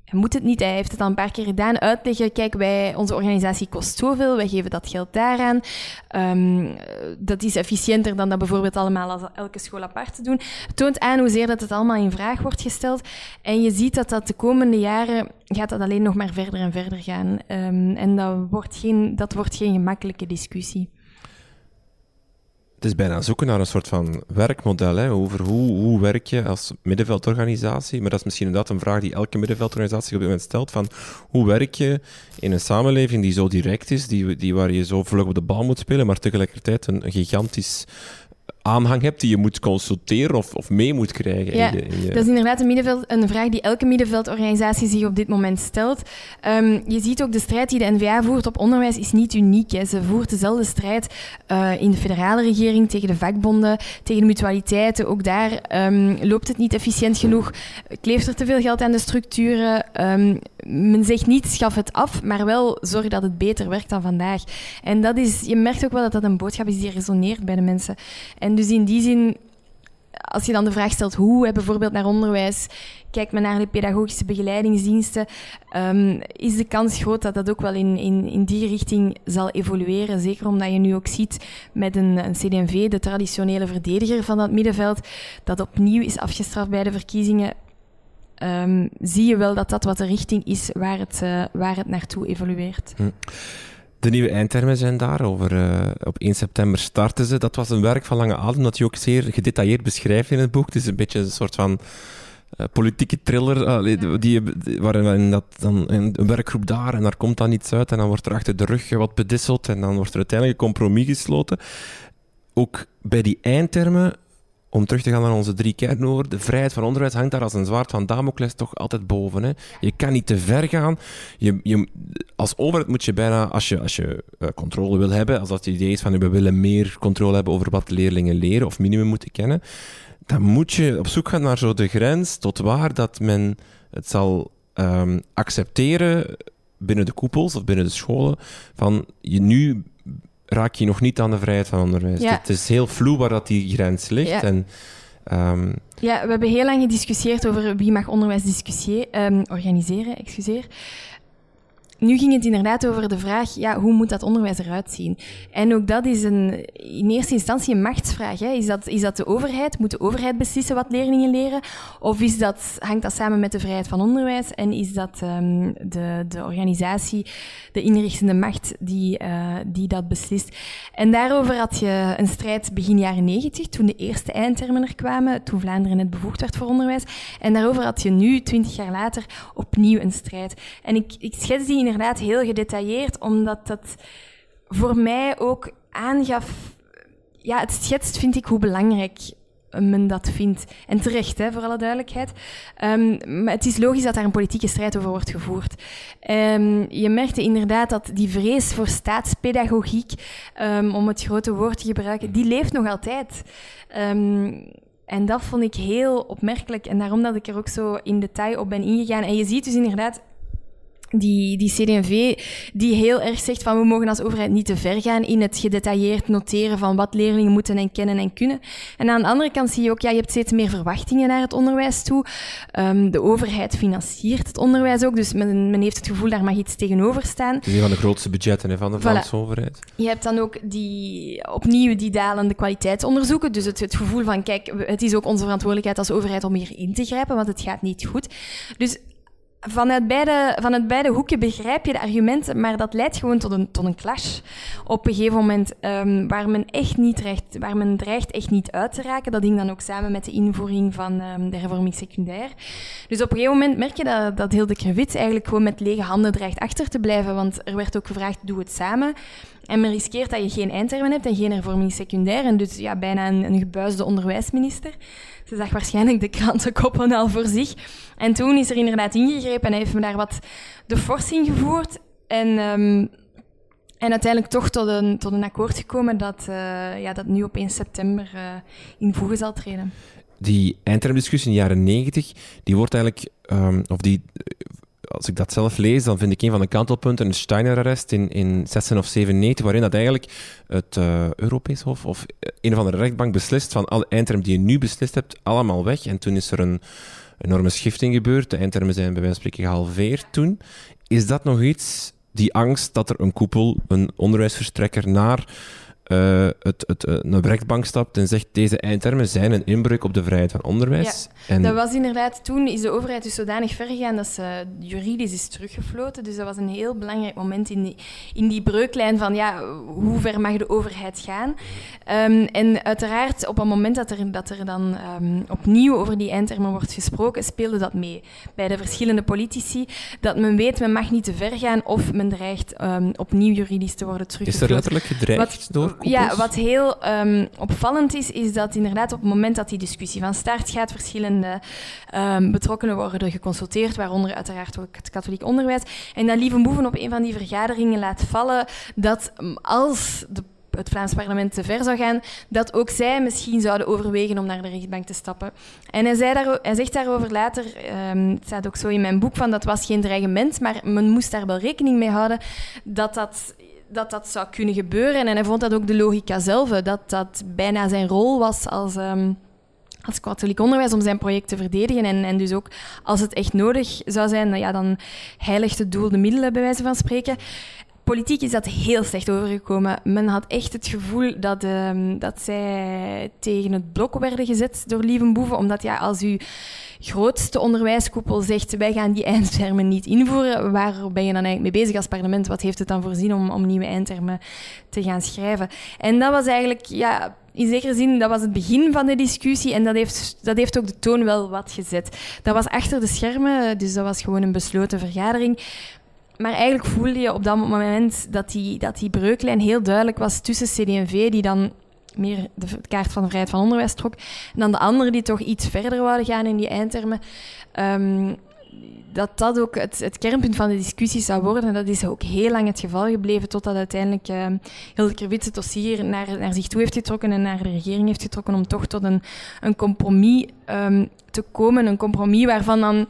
Hij moet het niet, hij heeft het al een paar keer gedaan. Uitleggen, kijk, wij, onze organisatie kost zoveel, wij geven dat geld daaraan. Um, dat is efficiënter dan dat bijvoorbeeld allemaal als elke school apart te doen. Het toont aan hoezeer dat het allemaal in vraag wordt gesteld. En je ziet dat dat de komende jaren gaat dat alleen nog maar verder en verder gaan. Um, en dat wordt, geen, dat wordt geen gemakkelijke discussie.
Het is bijna zoeken naar een soort van werkmodel hè, over hoe, hoe werk je als middenveldorganisatie. Maar dat is misschien inderdaad een vraag die elke middenveldorganisatie op dit moment stelt. Van hoe werk je in een samenleving die zo direct is, die, die waar je zo vlug op de bal moet spelen, maar tegelijkertijd een, een gigantisch aanhang hebt die je moet consulteren of, of mee moet krijgen.
Ja, in je, dat is inderdaad een, middenveld, een vraag die elke middenveldorganisatie zich op dit moment stelt. Um, je ziet ook de strijd die de NVA voert op onderwijs is niet uniek. Hè. Ze voert dezelfde strijd uh, in de federale regering tegen de vakbonden, tegen de mutualiteiten. Ook daar um, loopt het niet efficiënt genoeg. Kleeft er te veel geld aan de structuren. Um, men zegt niet schaf het af, maar wel zorg dat het beter werkt dan vandaag. En dat is, je merkt ook wel dat dat een boodschap is die resoneert bij de mensen. En dus in die zin, als je dan de vraag stelt hoe, hè, bijvoorbeeld naar onderwijs, kijkt men naar de pedagogische begeleidingsdiensten, um, is de kans groot dat dat ook wel in, in, in die richting zal evolueren. Zeker omdat je nu ook ziet met een, een CD&V, de traditionele verdediger van dat middenveld, dat opnieuw is afgestraft bij de verkiezingen um, zie je wel dat dat wat de richting is waar het, uh, waar het naartoe evolueert. Hm.
De nieuwe eindtermen zijn daar. Over, uh, op 1 september starten ze. Dat was een werk van lange adem dat je ook zeer gedetailleerd beschrijft in het boek. Het is een beetje een soort van uh, politieke thriller, uh, die, waarin dat dan een werkgroep daar en daar komt dan iets uit en dan wordt er achter de rug wat bedisseld en dan wordt er uiteindelijk een compromis gesloten. Ook bij die eindtermen om terug te gaan naar onze drie kernwoorden, de vrijheid van onderwijs hangt daar als een zwaard van Damocles toch altijd boven. Hè? Je kan niet te ver gaan. Je, je, als overheid moet je bijna, als je, als je uh, controle wil hebben, als dat het idee is van we willen meer controle hebben over wat leerlingen leren of minimum moeten kennen, dan moet je op zoek gaan naar zo de grens tot waar dat men het zal um, accepteren binnen de koepels of binnen de scholen, van je nu raak je nog niet aan de vrijheid van onderwijs. Het is heel vloe waar dat die grens ligt. En,
um... ja, we hebben heel lang gediscussieerd over wie mag onderwijs um, organiseren. Excuseer nu ging het inderdaad over de vraag, ja, hoe moet dat onderwijs eruit zien? En ook dat is een, in eerste instantie een machtsvraag. Hè. Is, dat, is dat de overheid? Moet de overheid beslissen wat leerlingen leren? Of is dat, hangt dat samen met de vrijheid van onderwijs? En is dat um, de, de organisatie, de inrichtende macht, die, uh, die dat beslist? En daarover had je een strijd begin jaren negentig, toen de eerste eindtermen er kwamen, toen Vlaanderen net bevoegd werd voor onderwijs. En daarover had je nu, twintig jaar later, opnieuw een strijd. En ik, ik schets die in inderdaad heel gedetailleerd, omdat dat voor mij ook aangaf... Ja, het schetst, vind ik, hoe belangrijk men dat vindt. En terecht, hè, voor alle duidelijkheid. Um, maar het is logisch dat daar een politieke strijd over wordt gevoerd. Um, je merkte inderdaad dat die vrees voor staatspedagogiek, um, om het grote woord te gebruiken, die leeft nog altijd. en dat vond ik heel opmerkelijk. En daarom dat ik er ook zo in detail op ben ingegaan. En je ziet dus inderdaad die, die CD&V die heel erg zegt van we mogen als overheid niet te ver gaan in het gedetailleerd noteren van wat leerlingen moeten en kennen en kunnen. En aan de andere kant zie je ook, ja, je hebt steeds meer verwachtingen naar het onderwijs toe. Um, de overheid financiert het onderwijs ook, dus men, men heeft het gevoel daar mag iets tegenover staan. Het
is een van de grootste budgetten hè, van de Vlaamse overheid.
Je hebt dan ook die, opnieuw die dalende kwaliteitsonderzoeken, dus het, het gevoel van kijk, het is ook onze verantwoordelijkheid als overheid om hier in te grijpen, want het gaat niet goed. Dus vanuit beide, vanuit beide hoeken begrijp je de argumenten, maar dat leidt gewoon tot een, tot een clash. Op een gegeven moment um, waar men echt niet recht, waar men dreigt echt niet uit te raken. Dat hing dan ook samen met de invoering van um, de hervorming secundair. Dus op een gegeven moment merk je dat, dat heel de krevit eigenlijk gewoon met lege handen dreigt achter te blijven, want er werd ook gevraagd, doe het samen. En men riskeert dat je geen eindtermen hebt en geen hervorming secundair. En dus ja, bijna een, gebuisde onderwijsminister. Ze zag waarschijnlijk de krantenkoppen al voor zich. En toen is er inderdaad ingegrepen en heeft me daar wat de fors in gevoerd. En, um, en uiteindelijk toch tot een, tot een akkoord gekomen dat, uh, ja, dat nu op 1 september uh, in voegen zal treden.
Die eindtermdiscussie in de jaren 90, die wordt eigenlijk, um, of die als ik dat zelf lees, dan vind ik een van de kantelpunten een Steiner-arrest in, in 16 of 97, waarin dat eigenlijk het uh, Europees Hof of een of andere rechtbank beslist van alle eindtermen die je nu beslist hebt, allemaal weg. En toen is er een enorme schifting gebeurd. De eindtermen zijn bij wijze van spreken gehalveerd toen. Is dat nog iets, die angst dat er een koepel, een onderwijsverstrekker naar uh, het, het, uh, een rechtbank stapt en zegt deze eindtermen zijn een inbreuk op de vrijheid van onderwijs.
Ja, en... dat was inderdaad, toen is de overheid dus zodanig ver gegaan dat ze juridisch is teruggefloten. Dus dat was een heel belangrijk moment in die, in die breuklijn van ja, hoe ver mag de overheid gaan. Um, en uiteraard, op het moment dat er, dat er dan um, opnieuw over die eindtermen wordt gesproken, speelde dat mee bij de verschillende politici. Dat men weet, men mag niet te ver gaan of men dreigt um, opnieuw juridisch te worden teruggefloten.
Is er letterlijk gedreigd Wat, door
ja, wat heel um, opvallend is, is dat inderdaad op het moment dat die discussie van start gaat, verschillende um, betrokkenen worden geconsulteerd, waaronder uiteraard ook het katholiek onderwijs. En dat Lieve Boeven op een van die vergaderingen laat vallen dat als de het Vlaams parlement te ver zou gaan, dat ook zij misschien zouden overwegen om naar de rechtbank te stappen. En hij, zei daar, hij zegt daarover later, um, het staat ook zo in mijn boek, van dat was geen dreigement, maar men moest daar wel rekening mee houden dat dat dat dat zou kunnen gebeuren. En hij vond dat ook de logica zelf, dat dat bijna zijn rol was als, um, als katholiek onderwijs om zijn project te verdedigen. En, en dus ook als het echt nodig zou zijn, nou ja, dan heiligt het doel de middelen, bij wijze van spreken. Politiek is dat heel slecht overgekomen. Men had echt het gevoel dat, um, dat zij tegen het blok werden gezet door Lievenboeven. Omdat ja, als u grootste onderwijskoepel zegt wij gaan die eindtermen niet invoeren, waar ben je dan eigenlijk mee bezig als parlement? Wat heeft het dan voorzien om, om nieuwe eindtermen te gaan schrijven? En dat was eigenlijk, ja, in zekere zin, dat was het begin van de discussie en dat heeft, dat heeft ook de toon wel wat gezet. Dat was achter de schermen, dus dat was gewoon een besloten vergadering. Maar eigenlijk voelde je op dat moment dat die, dat die breuklijn heel duidelijk was tussen CD&V, die dan meer de kaart van de vrijheid van onderwijs trok, en dan de anderen die toch iets verder wouden gaan in die eindtermen. Um, dat dat ook het, het, kernpunt van de discussie zou worden. En dat is ook heel lang het geval gebleven, totdat uiteindelijk Hilde Witse het dossier naar, naar zich toe heeft getrokken en naar de regering heeft getrokken om toch tot een, een compromis um, te komen. Een compromis waarvan dan,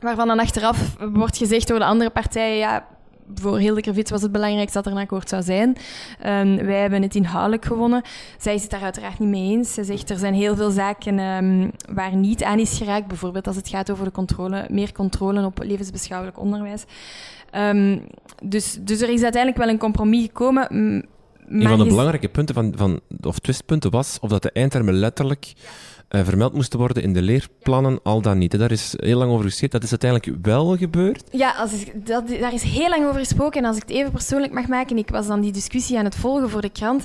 waarvan dan achteraf wordt gezegd door de andere partijen, ja, voor Hilde Krevits was het belangrijk dat er een akkoord zou zijn. Um, wij hebben het inhoudelijk gewonnen. Zij is het daar uiteraard niet mee eens. Ze zegt er zijn heel veel zaken um, waar niet aan is geraakt. Bijvoorbeeld als het gaat over de controle, meer controle op levensbeschouwelijk onderwijs. Um, dus, dus er is uiteindelijk wel een compromis gekomen.
Een van de belangrijke punten van, van, of twistpunten was of dat de eindtermen letterlijk uh, vermeld moesten worden in de leerplannen, al dan niet. Daar is heel lang over gezegd. Dat is uiteindelijk wel gebeurd.
Ja, als dat, daar is heel lang over gesproken. En als ik het even persoonlijk mag maken, ik was dan die discussie aan het volgen voor de krant.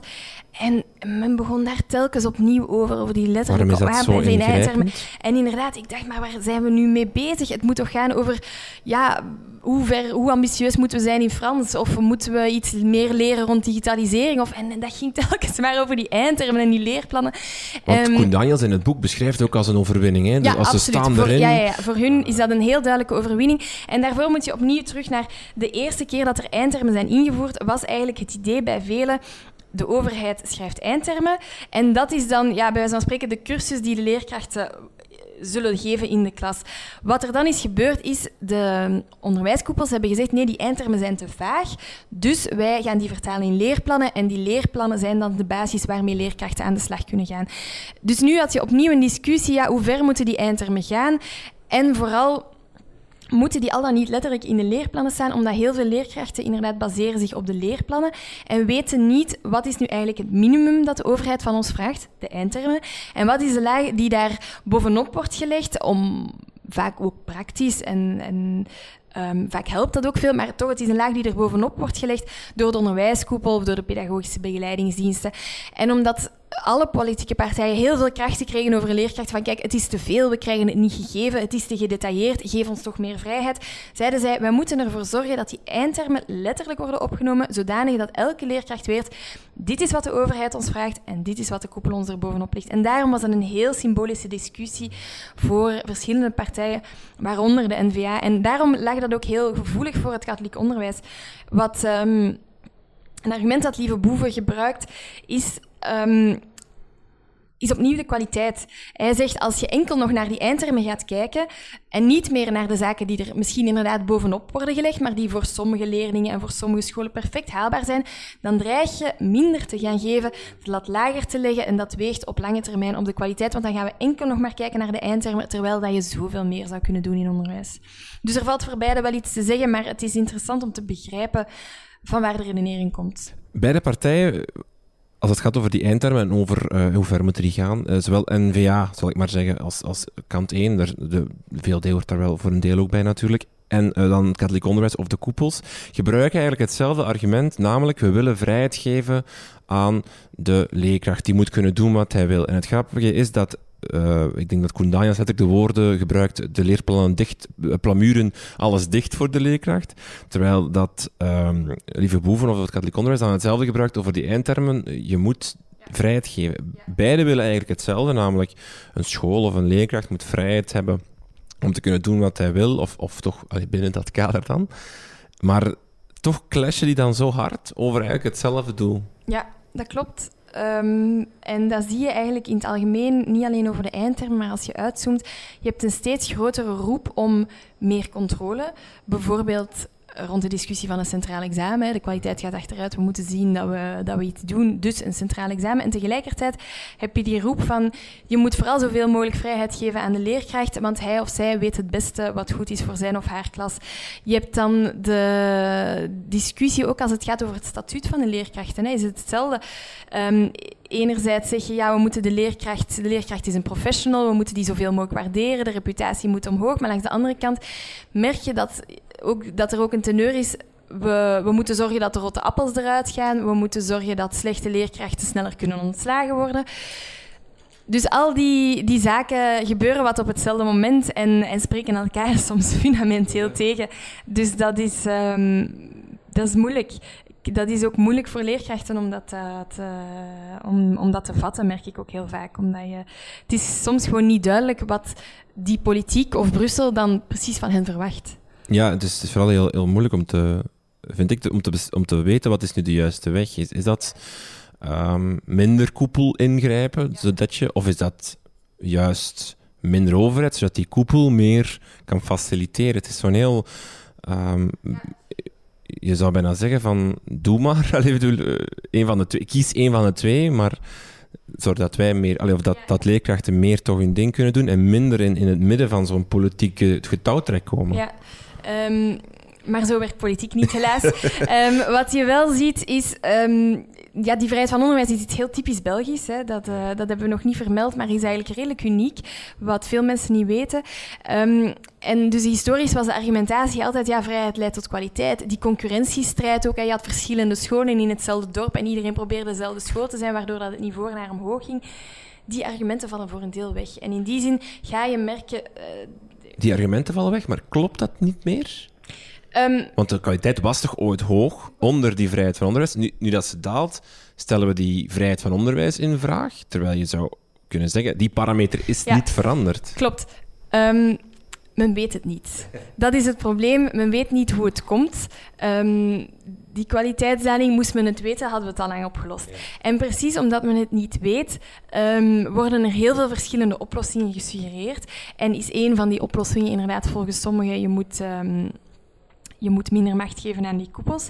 En men begon daar telkens opnieuw over, over die letterlijke
is dat
En inderdaad, ik dacht, maar waar zijn we nu mee bezig? Het moet toch gaan over, ja, hoe, ver, hoe ambitieus moeten we zijn in Frans? Of moeten we iets meer leren rond digitalisering? Of, en, dat ging <laughs> telkens maar over die eindtermen en die leerplannen.
Want um, Koen Daniels in het boek beschrijft ook als een overwinning. Hè? Ja, als ze staan
voor,
erin...
Ja, ja, ja, voor hun is dat een heel duidelijke overwinning. En daarvoor moet je opnieuw terug naar de eerste keer dat er eindtermen zijn ingevoerd, was eigenlijk het idee bij velen de overheid schrijft eindtermen. En dat is dan, ja, bij wijze van spreken, de cursus die de leerkrachten zullen geven in de klas. Wat er dan is gebeurd, is de onderwijskoepels hebben gezegd nee, die eindtermen zijn te vaag, dus wij gaan die vertalen in leerplannen en die leerplannen zijn dan de basis waarmee leerkrachten aan de slag kunnen gaan. Dus nu had je opnieuw een discussie, ja, hoe ver moeten die eindtermen gaan? En vooral moeten die al dan niet letterlijk in de leerplannen staan, omdat heel veel leerkrachten inderdaad baseren zich op de leerplannen en weten niet wat is nu eigenlijk het minimum dat de overheid van ons vraagt, de eindtermen, en wat is de laag die daar bovenop wordt gelegd om vaak ook praktisch en, en Um, vaak helpt dat ook veel, maar toch, het is een laag die er bovenop wordt gelegd door de onderwijskoepel of door de pedagogische begeleidingsdiensten. En omdat alle politieke partijen heel veel krachten kregen over leerkrachten. Van kijk, het is te veel, we krijgen het niet gegeven, het is te gedetailleerd, geef ons toch meer vrijheid. Zeiden zij, wij moeten ervoor zorgen dat die eindtermen letterlijk worden opgenomen, zodanig dat elke leerkracht weet, dit is wat de overheid ons vraagt en dit is wat de koepel ons er bovenop ligt. En daarom was het een heel symbolische discussie voor verschillende partijen, waaronder de NVA. En daarom lag dat ook heel gevoelig voor het katholiek onderwijs. Wat... Um, een argument dat Lieve Boeven gebruikt is um, is opnieuw de kwaliteit. Hij zegt, als je enkel nog naar die eindtermen gaat kijken en niet meer naar de zaken die er misschien inderdaad bovenop worden gelegd, maar die voor sommige leerlingen en voor sommige scholen perfect haalbaar zijn, dan dreig je minder te gaan geven, de lat lager te leggen en dat weegt op lange termijn op de kwaliteit, want dan gaan we enkel nog maar kijken naar de eindtermen, terwijl dat je zoveel meer zou kunnen doen in onderwijs. Dus er valt voor beide wel iets te zeggen, maar het is interessant om te begrijpen van waar de redenering komt.
Beide partijen als het gaat over die eindtermen en over uh, hoe ver moeten die gaan, uh, zowel NVA, zal ik maar zeggen, als, als kant 1, daar, de VLD hoort daar wel voor een deel ook bij natuurlijk, en uh, dan het katholiek onderwijs of de koepels, gebruiken eigenlijk hetzelfde argument, namelijk we willen vrijheid geven aan de leerkracht. Die moet kunnen doen wat hij wil. En het grappige is dat uh, ik denk dat Koen Daniels de woorden gebruikt, de leerplannen dicht, eh, plamuren, alles dicht voor de leerkracht. Terwijl dat um, Lieve Boeven of het katholiek onderwijs dan hetzelfde gebruikt over die eindtermen. Je moet vrijheid geven. Beide willen eigenlijk hetzelfde, namelijk een school of een leerkracht moet vrijheid hebben om te kunnen doen wat hij wil, of, of toch binnen dat kader dan. Maar toch clashen die dan zo hard over eigenlijk hetzelfde doel.
Ja, dat klopt. Um, en dat zie je eigenlijk in het algemeen, niet alleen over de eindtermen, maar als je uitzoomt, je hebt een steeds grotere roep om meer controle. Bijvoorbeeld rond de discussie van een centraal examen. De kwaliteit gaat achteruit. We moeten zien dat we, dat we iets doen. Dus een centraal examen. En tegelijkertijd heb je die roep van... Je moet vooral zoveel mogelijk vrijheid geven aan de leerkracht, want hij of zij weet het beste wat goed is voor zijn of haar klas. Je hebt dan de discussie ook als het gaat over het statuut van de leerkrachten. Hè. Is het hetzelfde? Um, enerzijds zeg je, ja, we moeten de leerkracht... De leerkracht is een professional, we moeten die zoveel mogelijk waarderen, de reputatie moet omhoog. Maar langs de andere kant merk je dat ook, dat er ook een teneur is we, we moeten zorgen dat de rotte appels eruit gaan. We moeten zorgen dat slechte leerkrachten sneller kunnen ontslagen worden. Dus al die, die zaken gebeuren wat op hetzelfde moment en, en spreken elkaar <laughs> soms fundamenteel tegen. Dus dat is, ehm, dat is moeilijk. Dat is ook moeilijk voor leerkrachten om dat eh, te, om, om dat te vatten, merk ik ook heel vaak. Omdat je, het is soms gewoon niet duidelijk wat die politiek of Brussel dan precies van hen verwacht.
Ja, dus het is vooral heel, heel moeilijk om te, vind ik, om, te, om te weten wat is nu de juiste weg. Is, is dat um, minder koepel ingrijpen, zodat je, of is dat juist minder overheid, zodat die koepel meer kan faciliteren? Het is zo'n heel. Um, je zou bijna zeggen van doe maar, <laughs> Allee, bedoel, uh, een van de twee, kies één van de twee, maar zodat wij meer, allee, of dat, dat leerkrachten meer toch hun ding kunnen doen en minder in, in het midden van zo'n politieke getouwtrek komen.
Ja, um, maar zo werkt politiek niet, helaas. um, <laughs> wat je wel ziet is um, ja, die vrijheid van onderwijs is iets heel typisch Belgisch. Hè. Dat, uh, dat hebben we nog niet vermeld, maar is eigenlijk redelijk uniek, wat veel mensen niet weten. Um, en dus historisch was de argumentatie altijd, ja, vrijheid leidt tot kwaliteit. Die concurrentiestrijd ook, hè. je had verschillende scholen in hetzelfde dorp en iedereen probeerde dezelfde school te zijn, waardoor dat het niveau naar omhoog ging. Die argumenten vallen voor een deel weg. En in die zin ga je merken... Uh,
die argumenten vallen weg, maar klopt dat niet meer? Um, Want de kwaliteit was toch ooit hoog onder die vrijheid van onderwijs? Nu, nu dat ze daalt, stellen we die vrijheid van onderwijs in vraag. Terwijl je zou kunnen zeggen, die parameter is niet veranderd.
Klopt. Um, men weet het niet. Dat is het probleem. Men weet niet hoe het komt. Um, die kwaliteitsdaling, moest men het weten, hadden we het al lang opgelost. En precies omdat men het niet weet, um, worden er heel veel verschillende oplossingen gesuggereerd. En is een van die oplossingen inderdaad volgens sommigen, je moet... Um, je moet minder macht geven aan die koepels.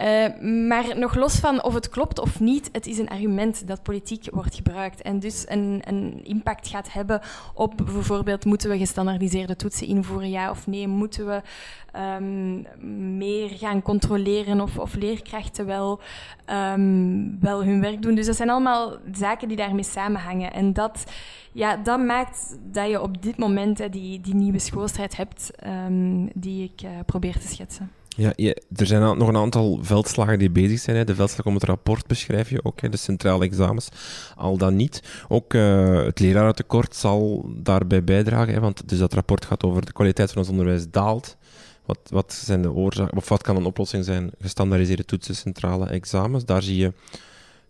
Uh, maar nog los van of het klopt of niet, het is een argument dat politiek wordt gebruikt en dus een, een, impact gaat hebben op bijvoorbeeld moeten we gestandardiseerde toetsen invoeren, ja of nee, moeten we um, meer gaan controleren of, of leerkrachten wel, um, wel hun werk doen. Dus dat zijn allemaal zaken die daarmee samenhangen en dat, ja, dat maakt dat je op dit moment die, die nieuwe schoolstrijd hebt um, die ik uh, probeer te schetsen.
Ja, je, er zijn nog een aantal veldslagen die bezig zijn. Hè. De veldslag om het rapport beschrijf je ook, hè. de centrale examens. Al dan niet. Ook uh, het lerarentekort zal daarbij bijdragen. Hè, want dus dat rapport gaat over de kwaliteit van ons onderwijs daalt. Wat, wat zijn de oorzaken, of wat kan een oplossing zijn? Gestandaardiseerde toetsen, centrale examens. Daar zie je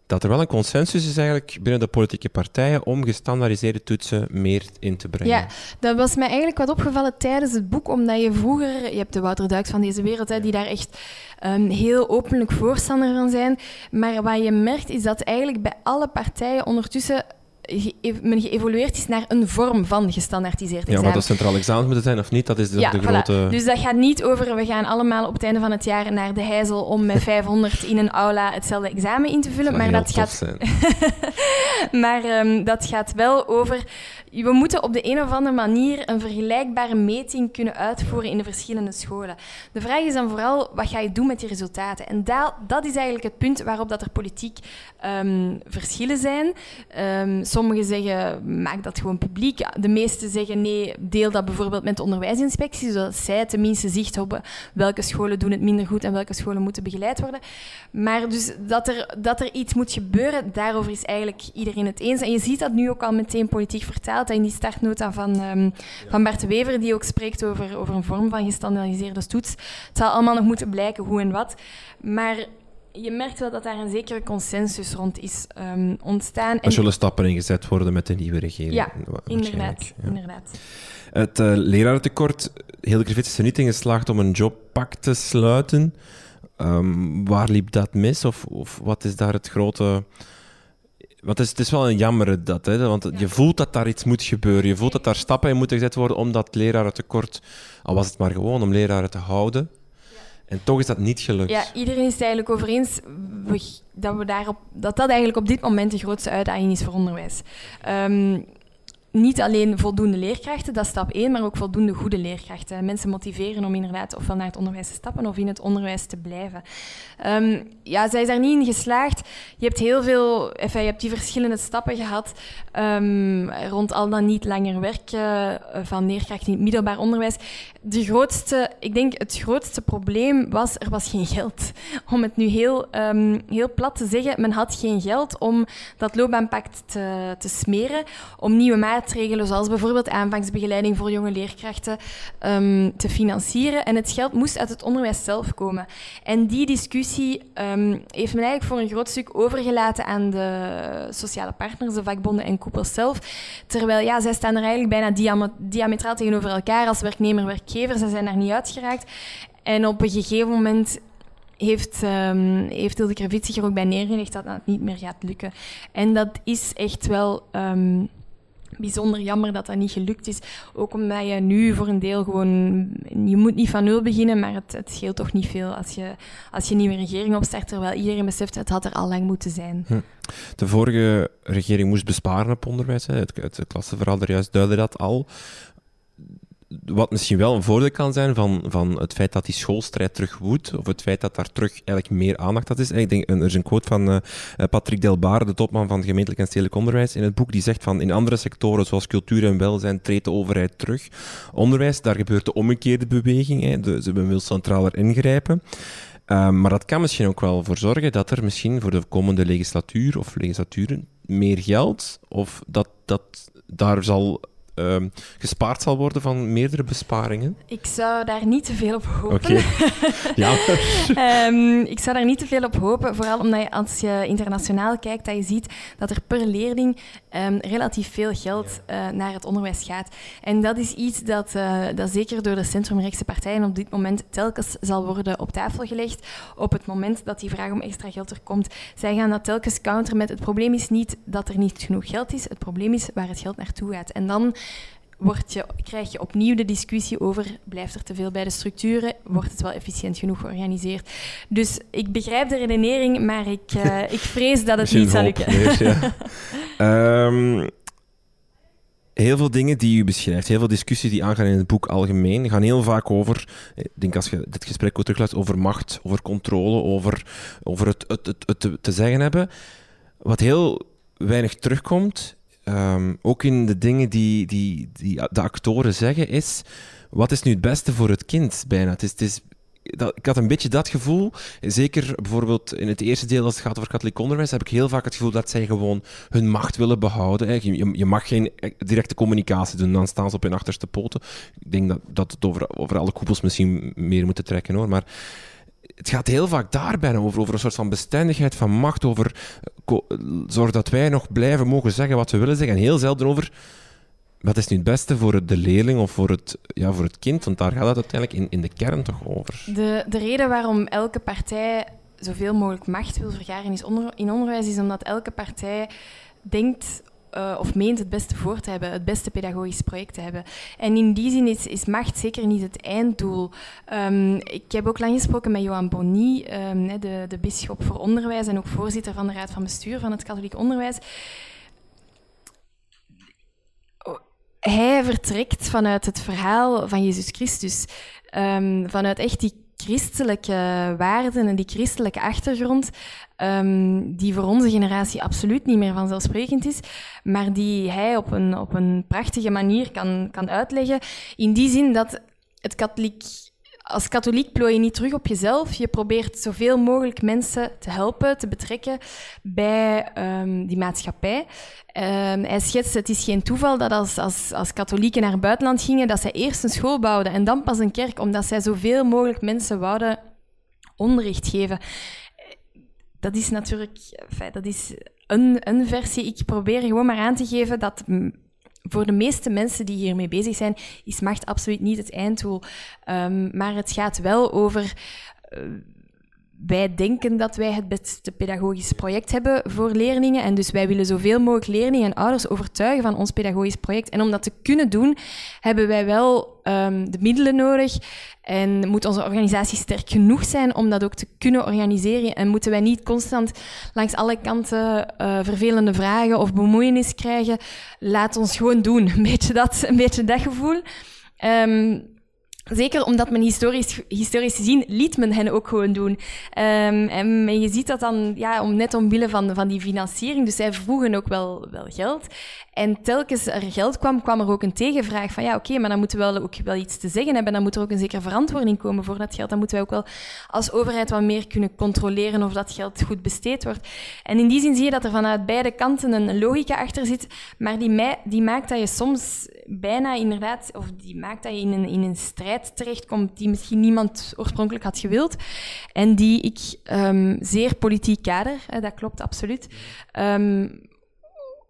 dat er wel een consensus is eigenlijk binnen de politieke partijen om gestandaardiseerde toetsen meer in te brengen.
Ja, dat was mij eigenlijk wat opgevallen tijdens het boek, omdat je vroeger, je hebt de Wouter Duiks van deze wereld, hè, die daar echt um, heel openlijk voorstander van zijn, maar wat je merkt is dat eigenlijk bij alle partijen ondertussen men geëvolueerd is naar een vorm van gestandaardiseerd examen.
Ja, maar dat centraal examen moeten zijn of niet, dat is de, ja, de grote...
Dus dat gaat niet over, we gaan allemaal op het einde van het jaar naar de Heizel om met <laughs> 500 in een aula hetzelfde examen in te vullen.
Dat <laughs>
maar dat gaat... maar um, dat gaat wel over we moeten op de een of andere manier een vergelijkbare meting kunnen uitvoeren in de verschillende scholen. De vraag is dan vooral, wat ga je doen met die resultaten? En dat, dat is eigenlijk het punt waarop dat er politiek um, verschillen zijn. Um, sommigen zeggen, maak dat gewoon publiek. De meesten zeggen, nee, deel dat bijvoorbeeld met de onderwijsinspectie, zodat zij tenminste zicht hebben welke scholen doen het minder goed en welke scholen moeten begeleid worden. Maar dus dat er, dat er iets moet gebeuren, daarover is eigenlijk iedereen het eens. En je ziet dat nu ook al meteen politiek vertaald in die startnota van, um, van Bart Wever, die ook spreekt over, over een vorm van gestandaardiseerde toets. Het zal allemaal nog moeten blijken hoe en wat. Maar je merkt wel dat daar een zekere consensus rond is um, ontstaan.
Er zullen stappen ingezet worden met de nieuwe regering.
Ja, inderdaad. Ja. inderdaad.
Het uh, lerarentekort, heel Griffiths is er niet in geslaagd om een jobpak te sluiten. Um, waar liep dat mis? Of, of wat is daar het grote want het is, het is wel een jammer dat, hè, want je voelt dat daar iets moet gebeuren. Je voelt dat daar stappen in moeten gezet worden om dat lerarentekort, al was het maar gewoon om leraren te houden. En toch is dat niet gelukt.
Ja, iedereen is het eigenlijk over eens dat, we daarop, dat dat eigenlijk op dit moment de grootste uitdaging is voor onderwijs. Um, niet alleen voldoende leerkrachten, dat is stap 1, maar ook voldoende goede leerkrachten. Mensen motiveren om inderdaad ofwel naar het onderwijs te stappen of in het onderwijs te blijven. Um, ja, zij is daar niet in geslaagd. Je hebt heel veel, enfin, je hebt die verschillende stappen gehad um, rond al dan niet langer werken van leerkrachten in het middelbaar onderwijs. De grootste, ik denk het grootste probleem was, er was geen geld. <laughs> Om het nu heel, um, heel plat te zeggen, men had geen geld om dat loopbaanpact te, te smeren, om nieuwe maatregelen, zoals bijvoorbeeld aanvangsbegeleiding voor jonge leerkrachten, um, te financieren. En het geld moest uit het onderwijs zelf komen. En die discussie um, heeft men eigenlijk voor een groot stuk overgelaten aan de sociale partners, de vakbonden en koepels zelf. Terwijl, ja, zij staan er eigenlijk bijna diametraal tegenover elkaar als werknemer-werkgever. Ze zijn daar niet uitgeraakt. En op een gegeven moment heeft, um, heeft Hilde Kravit zich er ook bij neergelegd dat het niet meer gaat lukken. En dat is echt wel bijzonder jammer dat dat niet gelukt is. Ook omdat je nu voor een deel gewoon... Je moet niet van nul beginnen, maar het, het scheelt toch niet veel als je, als je een nieuwe regering opstart, terwijl iedereen beseft, het had er al lang moeten zijn. Hm.
De vorige regering moest besparen op onderwijs. Het, het klassenverhaal er juist duidde dat al wat misschien wel een voordeel kan zijn van, van het feit dat die schoolstrijd terug woedt, of het feit dat daar terug eigenlijk meer aandacht aan is. ik denk, er is een quote van uh, Patrick Delbar, de topman van gemeentelijk en stedelijk onderwijs, in het boek, die zegt van in andere sectoren zoals cultuur en welzijn treedt de overheid terug. Onderwijs, daar gebeurt de omgekeerde beweging. Hè. Ze willen centraler ingrijpen. Uh, maar dat kan misschien ook wel voor zorgen dat er misschien voor de komende legislatuur of legislaturen meer geld, of dat, dat daar zal Ehm, gespaard zal worden van meerdere besparingen?
Ik zou daar niet te veel op hopen.
Oké. <laughs> ja.
um, ik zou daar niet te veel op hopen, vooral omdat je, als je internationaal kijkt, dat je ziet dat er per leerling um, relatief veel geld uh, naar het onderwijs gaat. En dat is iets dat, uh, dat zeker door de centrumrechtse partijen op dit moment telkens zal worden op tafel gelegd. Op het moment dat die vraag om extra geld er komt. Zij gaan dat telkens counteren met het probleem is niet dat er niet genoeg geld is, het probleem is waar het geld naartoe gaat. En dan word je, krijg je opnieuw de discussie over, blijft er te veel bij de structuren, wordt het wel efficiënt genoeg georganiseerd. Dus ik begrijp de redenering, maar ik, uh, <laughs> ik vrees dat het niet zal lukken.
um, <laughs> heel veel dingen die u beschrijft, heel veel discussies die aangaan in het boek algemeen, gaan heel vaak over, ik denk als je dit gesprek ook terugluistert, over macht, over controle, over, over het, het, het, het te zeggen hebben. Wat heel weinig terugkomt, Ehm, ook in de dingen die, die, die de actoren zeggen, is wat is nu het beste voor het kind bijna? Het is, het is, dat, ik had een beetje dat gevoel, zeker bijvoorbeeld in het eerste deel als het gaat over katholiek onderwijs, heb ik heel vaak het gevoel dat zij gewoon hun macht willen behouden. Je, je mag geen directe communicatie doen, dan staan ze op hun achterste poten. Ik denk dat, dat het over, over alle koepels misschien meer moeten trekken hoor, maar het gaat heel vaak daar bijna over, over een soort van bestendigheid van macht, over eh, zorg dat wij nog blijven mogen zeggen wat we willen zeggen. En heel zelden over wat is nu het beste voor de leerling of voor het, ja, voor het kind, want daar gaat het uiteindelijk in, in de kern toch over.
De, de reden waarom elke partij zoveel mogelijk macht wil vergaren is onder, in onderwijs, is omdat elke partij denkt uh, of meent het beste voor te hebben, het beste pedagogisch project te hebben. En in die zin is, is macht zeker niet het einddoel. Um, ik heb ook lang gesproken met Johan Bonny, um, de, de bisschop voor onderwijs en ook voorzitter van de Raad van Bestuur van het Katholiek Onderwijs. Hij vertrekt vanuit het verhaal van Jezus Christus, um, vanuit echt die christelijke waarden en die christelijke achtergrond, um, die voor onze generatie absoluut niet meer vanzelfsprekend is, maar die hij op een, op een prachtige manier kan, kan uitleggen. In die zin dat het katholiek als katholiek plooi je niet terug op jezelf. Je probeert zoveel mogelijk mensen te helpen, te betrekken bij um, die maatschappij. Um, hij schetst, het is geen toeval dat als, als, als katholieken naar het buitenland gingen, dat zij eerst een school bouwden en dan pas een kerk, omdat zij zoveel mogelijk mensen wouden onderricht geven. Dat is natuurlijk, dat is een, een versie. Ik probeer gewoon maar aan te geven dat voor de meeste mensen die hiermee bezig zijn, is macht absoluut niet het einddoel. Um, maar het gaat wel over uh, wij denken dat wij het beste pedagogisch project hebben voor leerlingen. En dus wij willen zoveel mogelijk leerlingen en ouders overtuigen van ons pedagogisch project. En om dat te kunnen doen, hebben wij wel um, de middelen nodig. En moet onze organisatie sterk genoeg zijn om dat ook te kunnen organiseren. En moeten wij niet constant langs alle kanten uh, vervelende vragen of bemoeienis krijgen. Laat ons gewoon doen. <laughs> Een beetje dat, een beetje dat gevoel. Um, Zeker omdat men historisch, historisch gezien liet men hen ook gewoon doen. Um, en, je ziet dat dan ja, om, net omwille van, van die financiering. Dus zij vroegen ook wel, wel geld. En telkens er geld kwam, kwam er ook een tegenvraag van ja, oké, maar dan moeten we wel ook wel iets te zeggen hebben. Dan moet er ook een zekere verantwoording komen voor dat geld. Dan moeten wij ook wel als overheid wat meer kunnen controleren of dat geld goed besteed wordt. En in die zin zie je dat er vanuit beide kanten een logica achter zit, maar die, die maakt dat je soms bijna inderdaad, of die maakt dat je in een, in een strijd terechtkomt die misschien niemand oorspronkelijk had gewild. En die ik um, zeer politiek kader, dat klopt absoluut. Um,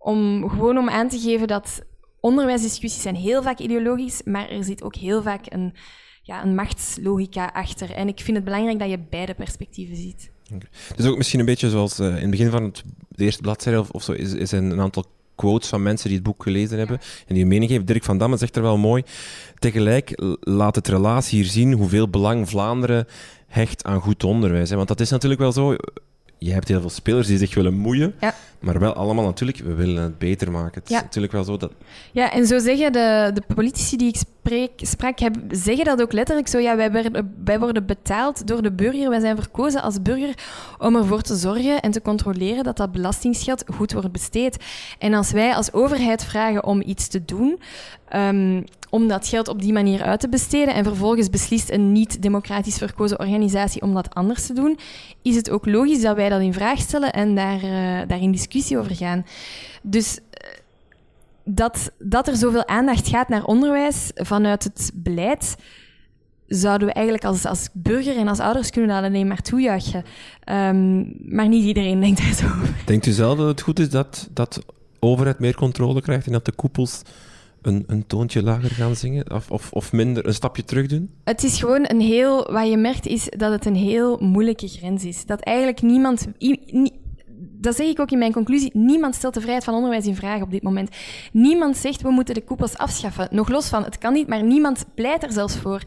om gewoon om aan te geven dat onderwijsdiscussies zijn heel vaak ideologisch, maar er zit ook heel vaak een, ja, een machtslogica achter. En ik vind het belangrijk dat je beide perspectieven ziet.
Okay. Dus ook misschien een beetje zoals uh, in het begin van het, de eerste bladzijde of, of zo, is, is een, een aantal quotes van mensen die het boek gelezen hebben en die een mening geven. Dirk van Damme zegt er wel mooi. Tegelijk laat het relatie hier zien hoeveel belang Vlaanderen hecht aan goed onderwijs. Hè? Want dat is natuurlijk wel zo je hebt heel veel spelers die zich willen moeien, ja. maar wel allemaal natuurlijk, we willen het beter maken. Het ja. is natuurlijk wel zo dat...
Ja, en zo zeggen de, de politici die ik spreek, sprak, heb, zeggen dat ook letterlijk zo. Ja, wij, werden, wij worden betaald door de burger, wij zijn verkozen als burger om ervoor te zorgen en te controleren dat dat belastingsgeld goed wordt besteed. En als wij als overheid vragen om iets te doen, um, om dat geld op die manier uit te besteden en vervolgens beslist een niet-democratisch verkozen organisatie om dat anders te doen, is het ook logisch dat wij dat in vraag stellen en daar, uh, daar in discussie over gaan. Dus uh, dat, dat er zoveel aandacht gaat naar onderwijs vanuit het beleid, zouden we eigenlijk als, als burger en als ouders kunnen dat alleen maar toejuichen. Um, maar niet iedereen denkt daar zo over.
Denkt u zelf dat het goed is dat, dat overheid meer controle krijgt en dat de koepels een, een toontje lager gaan zingen? Of, of, of minder, een stapje terug doen?
Het is gewoon een heel... Wat je merkt is dat het een heel moeilijke grens is. Dat eigenlijk niemand... dat zeg ik ook in mijn conclusie. Niemand stelt de vrijheid van onderwijs in vraag op dit moment. Niemand zegt we moeten de koepels afschaffen. Nog los van, het kan niet, maar niemand pleit er zelfs voor.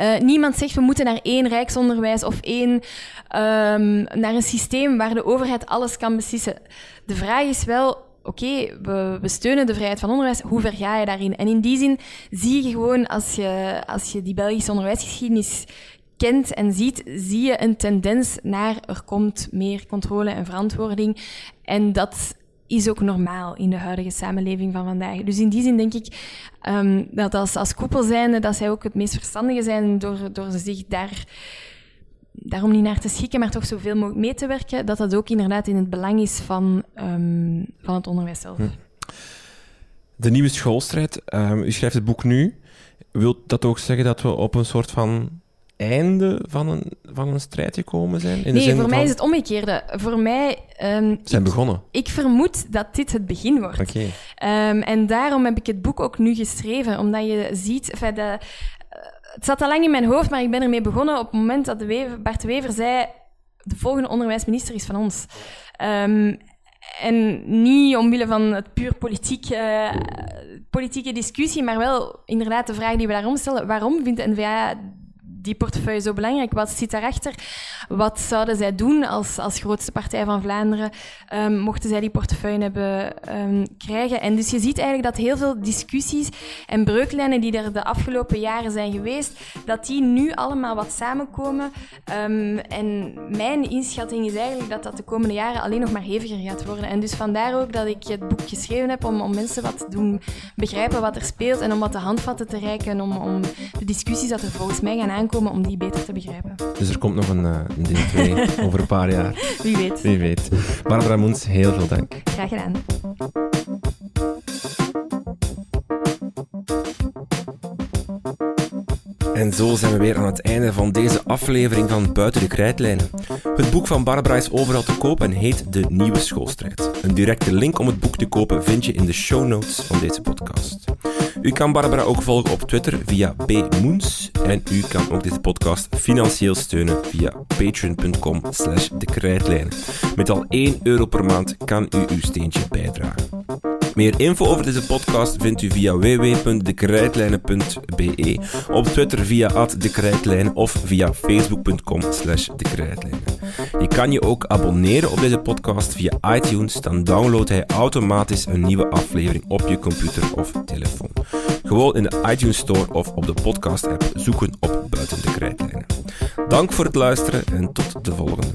Uh, niemand zegt we moeten naar één rijksonderwijs of één, um, naar een systeem waar de overheid alles kan beslissen. De vraag is wel, oké, we, we, steunen de vrijheid van onderwijs, hoe ver ga je daarin? En in die zin zie je gewoon, als je, als je die Belgische onderwijsgeschiedenis kent en ziet, zie je een tendens naar er komt meer controle en verantwoording. En dat is ook normaal in de huidige samenleving van vandaag. Dus in die zin denk ik um, dat als, als koepel zijnde, dat zij ook het meest verstandige zijn door, door zich daar daarom niet naar te schikken, maar toch zoveel mogelijk mee te werken, dat dat ook inderdaad in het belang is van, um, van het onderwijs zelf. Hm.
De nieuwe schoolstrijd, um, u schrijft het boek nu. Wilt dat ook zeggen dat we op een soort van einde van een, van een strijd gekomen zijn?
In nee, voor mij is het omgekeerde. Voor mij...
Um, zijn ik, begonnen?
Ik vermoed dat dit het begin wordt.
Okay.
Um, en daarom heb ik het boek ook nu geschreven, omdat je ziet... Enfin, de, het zat al lang in mijn hoofd, maar ik ben ermee begonnen op het moment dat de Wever, Bart de Wever zei... De volgende onderwijsminister is van ons. Um, en niet omwille van het puur politiek, uh, politieke discussie, maar wel inderdaad de vraag die we daarom stellen. Waarom vindt de NVA die portefeuille zo belangrijk? Wat zit daarachter? Wat zouden zij doen als, als grootste partij van Vlaanderen, um, mochten zij die portefeuille hebben um, krijgen? En dus je ziet eigenlijk dat heel veel discussies en breuklijnen die er de afgelopen jaren zijn geweest, dat die nu allemaal wat samenkomen. Um, en mijn inschatting is eigenlijk dat dat de komende jaren alleen nog maar heviger gaat worden. En dus vandaar ook dat ik het boek geschreven heb om, om mensen wat te doen begrijpen wat er speelt en om wat de handvatten te reiken om, om de discussies dat er volgens mij gaan aankomen, om die beter te begrijpen.
Dus er komt nog een, uh, deel 2 <laughs> over een paar jaar.
Wie weet.
Wie weet. Barbara Moens, heel veel dank.
Graag gedaan.
En zo zijn we weer aan het einde van deze aflevering van Buiten de Krijtlijnen. Het boek van Barbara is overal te koop en heet De Nieuwe Schoolstrijd. Een directe link om het boek te kopen vind je in de show notes van deze podcast. U kan Barbara ook volgen op Twitter via pmoens. En u kan ook deze podcast financieel steunen via patreon.com slash de krijtlijnen. Met al 1 euro per maand kan u uw steentje bijdragen. Meer info over deze podcast vindt u via www.dekrijtlijnen.be, op Twitter via @dekrijtlijnen of via facebook.com slash. Je kan je ook abonneren op deze podcast via iTunes, dan downloadt hij automatisch een nieuwe aflevering op je computer of telefoon. Gewoon in de iTunes Store of op de podcast-app zoeken op Buiten de Krijtlijnen. Dank voor het luisteren en tot de volgende.